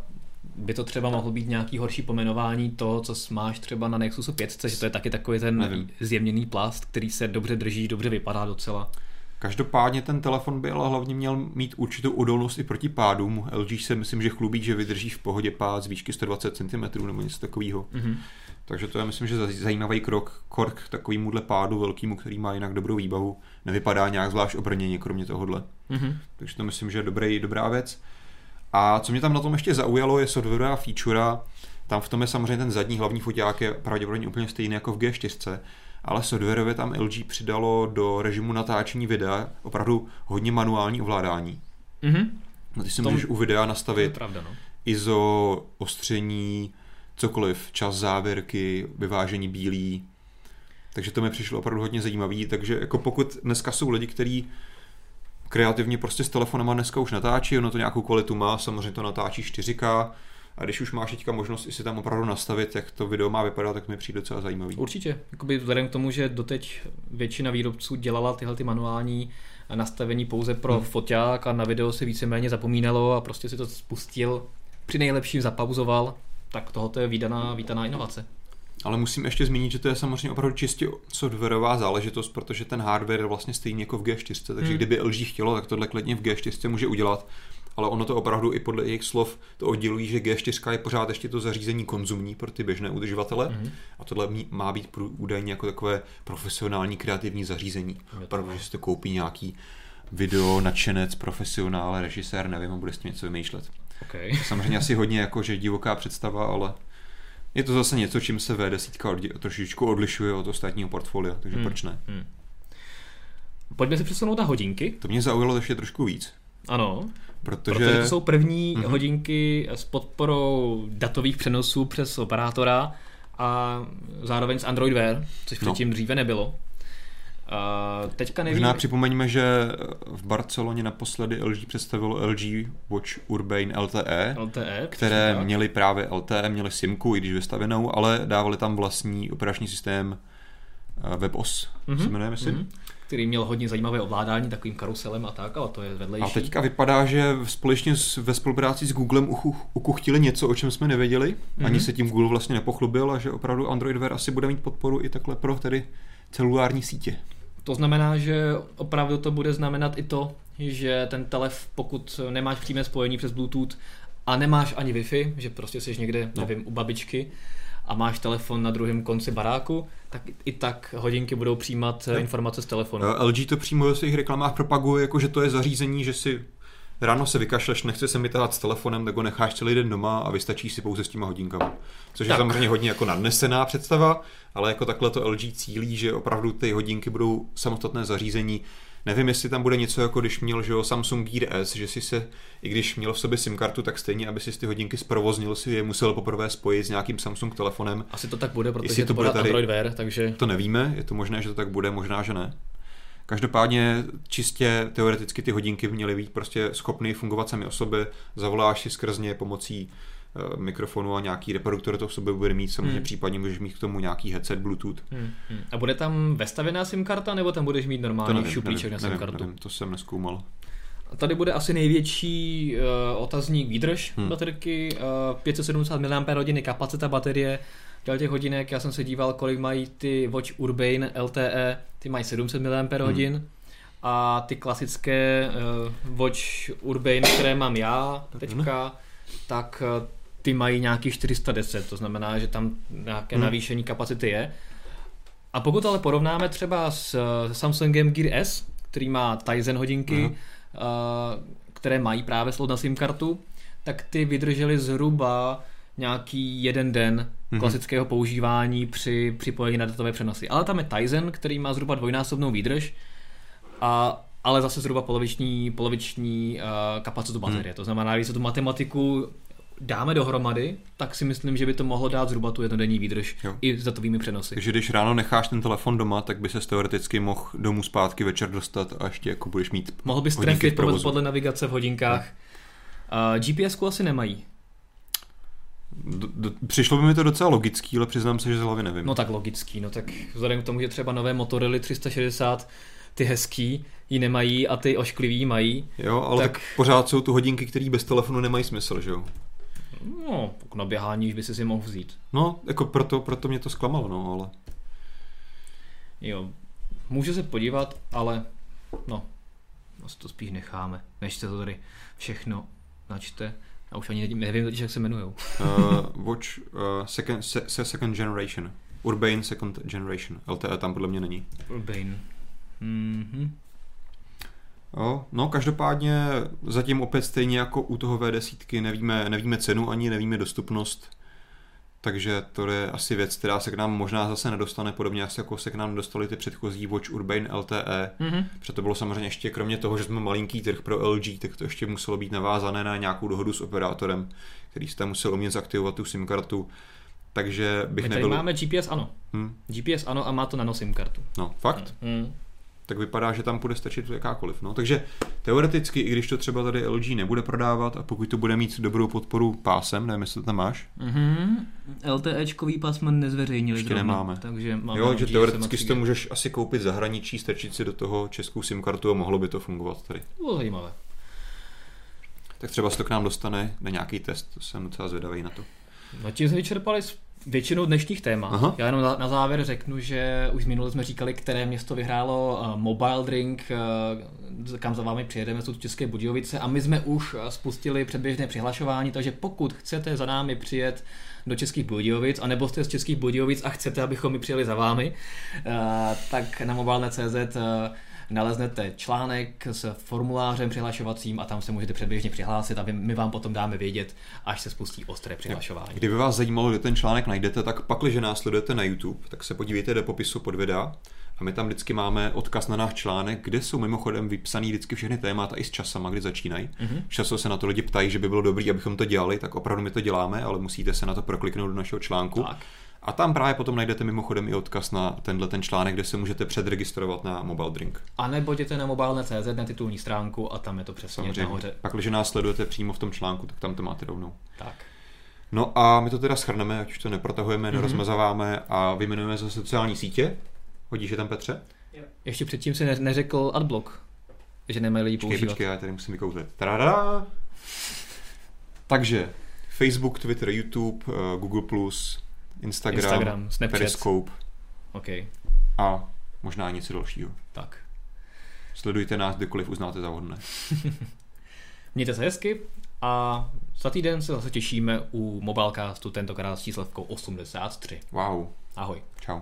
S2: by to třeba mohlo být nějaký horší pomenování toho, co máš třeba na Nexusu 5, že to je taky takový ten
S1: Nevím.
S2: zjemněný plast, který se dobře drží, dobře vypadá docela.
S1: Každopádně ten telefon by ale hlavně měl mít určitou odolnost i proti pádům. LG se myslím, že chlubí, že vydrží v pohodě pád z výšky 120 cm nebo něco takového.
S2: Mhm.
S1: Takže to je myslím, že za- zajímavý krok, krok k takovémuhle pádu velkýmu, který má jinak dobrou výbavu. Nevypadá nějak zvlášť obrněně, kromě tohohle.
S2: Mhm.
S1: Takže to myslím, že je dobrý, dobrá věc. A co mě tam na tom ještě zaujalo, je softwarová feature. Tam v tom je samozřejmě ten zadní hlavní foťák je pravděpodobně úplně stejný jako v G4, ale softwarově tam LG přidalo do režimu natáčení videa opravdu hodně manuální ovládání.
S2: Mhm.
S1: No, ty si
S2: Tom-
S1: můžeš u videa
S2: To je
S1: nastavit
S2: pravda, no.
S1: ISO, ostření, cokoliv, čas závěrky, vyvážení bílý. Takže to mi přišlo opravdu hodně zajímavý, takže jako pokud dneska jsou lidi, kteří kreativně prostě s telefonama dneska už natáčí, ono to nějakou kvalitu má, samozřejmě to natáčí 4K, a když už máš teďka možnost i si tam opravdu nastavit, jak to video má vypadat, tak mi přijde docela zajímavý.
S2: Určitě. Jakoby vzhledem k tomu, že doteď většina výrobců dělala tyhle ty manuální nastavení pouze pro
S1: Hmm.
S2: foťák a na video si víceméně zapomínalo a prostě si to spustil, při nejlepším zapauzoval tak tohoto je vítaná, vítaná inovace.
S1: Ale musím ještě zmínit, že to je samozřejmě opravdu čistě softwarová záležitost, protože ten hardware je vlastně stejný jako v G4, takže
S2: Hmm.
S1: kdyby LG chtělo, tak tohle klidně v G4 může udělat. Ale ono to opravdu i podle jejich slov to oddělují, že G4 je pořád ještě to zařízení konzumní pro ty běžné uživatele
S2: Mhm.
S1: a tohle má být údajně jako takové profesionální kreativní zařízení.
S2: to
S1: Opravdu, že si to koupí nějaký video, nadšenec, profesionál, režisér, nevím, a bude s tím něco vymýšlet.
S2: Okay.
S1: Samozřejmě asi hodně jako, že divoká představa, ale je to zase něco, čím se V10 oddi- trošičku odlišuje od ostatního portfolia, takže
S2: Hmm.
S1: proč ne?
S2: Hmm. Pojďme si přesunout na hodinky.
S1: To mě zaujalo ještě trošku víc,
S2: Ano,
S1: protože,
S2: protože to jsou první
S1: Mhm.
S2: hodinky s podporou datových přenosů přes operátora a zároveň s Android Wear, což
S1: No.
S2: předtím dříve nebylo. A teďka nevím,
S1: možná připomeňme, že v Barceloně naposledy LG představilo LG Watch Urbane LTE,
S2: LTE,
S1: které
S2: tak.
S1: měly právě LTE, měly SIMku, i když vystavenou, ale dávali tam vlastní operační systém eh, WebOS,
S2: Mhm,
S1: mm-hmm. se jmenuje, myslím.
S2: Mhm. který měl hodně zajímavé ovládání takovým karuselem a tak, ale to je vedlejší.
S1: A teďka vypadá, že společně s, ve spolupráci s Googlem ukuchtili něco, o čem jsme nevěděli. Mm-hmm. Ani
S2: Mhm.
S1: se tím Google vlastně nepochlubil a že opravdu Android Wear asi bude mít podporu i takhle pro tedy celulární sítě.
S2: To znamená, že opravdu to bude znamenat i to, že ten telef, pokud nemáš přímé spojení přes Bluetooth a nemáš ani Wi-Fi, že prostě jsi někde,
S1: No.
S2: nevím, u babičky a máš telefon na druhém konci baráku, tak i tak hodinky budou přijímat
S1: Jo.
S2: informace z telefonu.
S1: LG to přímo ve svých reklamách propaguje, jako že to je zařízení, že si ráno se vykašleš, nechce se mi tahat s telefonem, tak ho necháš celý den doma a vystačíš si pouze s těma hodinkama. Což
S2: Tak.
S1: je samozřejmě hodně jako nadnesená představa, ale jako takhle to LG cílí, že opravdu ty hodinky budou samostatné zařízení. Nevím, jestli tam bude něco jako když měl že jo, Samsung Gear S, že si se, i když měl v sobě SIM kartu, tak stejně, aby si ty hodinky zprovoznil, si je musel poprvé spojit s nějakým Samsung telefonem.
S2: Asi to tak bude, protože
S1: Jestli
S2: je to
S1: bude tady-
S2: Android Wear, takže
S1: To nevíme, je to možné, že to tak bude, možná, že ne. Každopádně čistě teoreticky ty hodinky měly být prostě schopny fungovat sami o sobě, zavoláš si skrz ně pomocí eh, mikrofonu a nějaký reproduktor to v sobě bude mít, samozřejmě
S2: Hmm.
S1: případně můžeš mít k tomu nějaký headset Bluetooth.
S2: Hmm, hmm. A bude tam vestavená SIM karta, nebo tam budeš mít
S1: To
S2: normální
S1: nevím,
S2: šuplíček
S1: nevím,
S2: na SIM
S1: nevím,
S2: kartu?
S1: nevím, to jsem neskoumal.
S2: A Tady bude asi největší uh, otazník výdrž
S1: hmm.
S2: baterky, uh, 570 mAh kapacita baterie Dělal těch hodinek, já jsem se díval, kolik mají ty Watch Urbane LTE, ty mají 700 mAh hmm. a ty klasické uh, Watch Urbane, které mám já teďka, tak uh, ty mají nějaký 410, to znamená, že tam nějaké
S1: Hmm.
S2: hmm. navýšení kapacity je. A pokud ale porovnáme třeba s eh, Samsungem Gear S, který má Tizen hodinky,
S1: Mhm.
S2: uh, které mají právě slot na SIM kartu, tak ty vydržely zhruba nějaký jeden den
S1: Mhm.
S2: klasického používání při připojení na datové přenosy. Ale tam je Tizen, který má zhruba dvojnásobnou výdrž, a, ale zase zhruba poloviční, poloviční uh, kapacitu baterie. To znamená, když se tu matematiku dáme dohromady, tak si myslím, že by to mohlo dát zhruba tu jednodenní výdrž
S1: Jo.
S2: i s datovými přenosy.
S1: Takže když ráno necháš ten telefon doma, tak by se teoreticky mohl domů zpátky večer dostat a ještě jako budeš mít
S2: Mohl bys trefit podle navigace v hodinkách. Uh, GPS asi nemají.
S1: D- d- přišlo by mi to docela logický, ale přiznám se, že z hlavy nevím.
S2: No tak logický, no tak vzhledem k tomu, že třeba nové Motorola 360, ty hezký ji nemají a ty ošklivý mají.
S1: Jo, ale tak...
S2: Tak-
S1: pořád jsou tu hodinky, které bez telefonu nemají smysl, že jo?
S2: No, tak na běhání už by si si mohl vzít.
S1: No, jako proto, proto mě to zklamalo, no, ale...
S2: Jo, může se podívat, ale no, asi to spíš necháme, než se to tady všechno načte. A už ani nevím, nevím totiž, jak se jmenujou.
S1: Uh, watch uh, second, se, se second generation. Urbane second generation. LTE tam podle mě není.
S2: Urbane. Mhm.
S1: Jo, no každopádně zatím opět stejně jako u toho V10 nevíme, nevíme cenu ani nevíme dostupnost. Takže to je asi věc, která se k nám možná zase nedostane, podobně jako se k nám dostaly ty předchozí Watch Urbane LTE.
S2: Mhm.
S1: Protože to bylo samozřejmě ještě kromě toho, že jsme malinký trh pro LG, tak to ještě muselo být navázané na nějakou dohodu s operátorem, který tam musel umět zaktivovat tu SIM kartu. Takže bych
S2: My tady
S1: nebyl...
S2: máme GPS ano.
S1: Hm,
S2: GPS ano a má to nano SIM kartu.
S1: no, fakt?
S2: Mhm.
S1: Tak vypadá, že tam bude stačit jakákoliv. No. Takže teoreticky, i když to třeba tady LG nebude prodávat a pokud to bude mít dobrou podporu pásem, nevím, jestli to tam máš,
S2: Mhm. LTEčkový pásmo nezveřejnili
S1: Ještě
S2: zrovna,
S1: nemáme.
S2: takže máme
S1: jo, že teoreticky si to
S2: 3G.
S1: můžeš asi koupit zahraničí, strčit si do toho českou SIM kartu a mohlo by to fungovat tady.
S2: Bylo zajímavé.
S1: Tak třeba se to k nám dostane na nějaký test, to jsem docela zvědavý na to.
S2: No tím jsme vyčerpali většinou dnešních témat.
S1: Aha.
S2: Já jenom na, na závěr řeknu, že už minule jsme říkali, které město vyhrálo uh, Mobile Drink, uh, kam za vámi přijedeme, jsou České Budějovice a my jsme už uh, spustili předběžné přihlašování, takže pokud chcete za námi přijet do Českých Budějovic, anebo jste z Českých Budějovic a chcete, abychom my přijeli za vámi, uh, tak na mobilne.cz uh, naleznete článek s formulářem přihlašovacím a tam se můžete předběžně přihlásit a my vám potom dáme vědět, až se spustí ostré přihlašování.
S1: Kdyby vás zajímalo, kde ten článek najdete, tak pak, když nás sledujete na YouTube, tak se podívejte do popisu pod videa a my tam vždycky máme odkaz na náš článek, kde jsou mimochodem vypsaný vždycky všechny témata i s časama, kdy začínají. Mm-hmm. Často se na to lidi ptají, že by bylo dobré, abychom to dělali, tak opravdu my to děláme, ale musíte se na to prokliknout do našeho článku.
S2: Tak.
S1: A tam právě potom najdete mimochodem i odkaz na tenhle ten článek, kde se můžete předregistrovat na Mobile Drink.
S2: A nebo jděte na mobilne.cz na titulní stránku a tam je to přesně
S1: Samozřejmě.
S2: nahoře.
S1: Pak, když nás sledujete přímo v tom článku, tak tam to máte rovnou.
S2: Tak.
S1: No a my to teda schrneme, ať už to neprotahujeme, mm-hmm. nerozmazáváme a vyjmenujeme za sociální sítě. Hodíš je tam, Petře?
S2: Ještě předtím si ne- neřekl adblock, že nemají lidi
S1: Počkej,
S2: používat.
S1: počkej, já tady musím vykouzlit. Tada! Takže Facebook, Twitter, YouTube, eh, Google+, Instagram,
S2: Instagram, Snapchat.
S1: Periscope
S2: OK,
S1: a možná něco dalšího.
S2: tak.
S1: Sledujte nás, kdekoliv uznáte za vhodné.
S2: Mějte se hezky a za týden se zase těšíme u Mobilecastu, tentokrát s číslovkou 83.
S1: Wow,
S2: Ahoj.
S1: čau.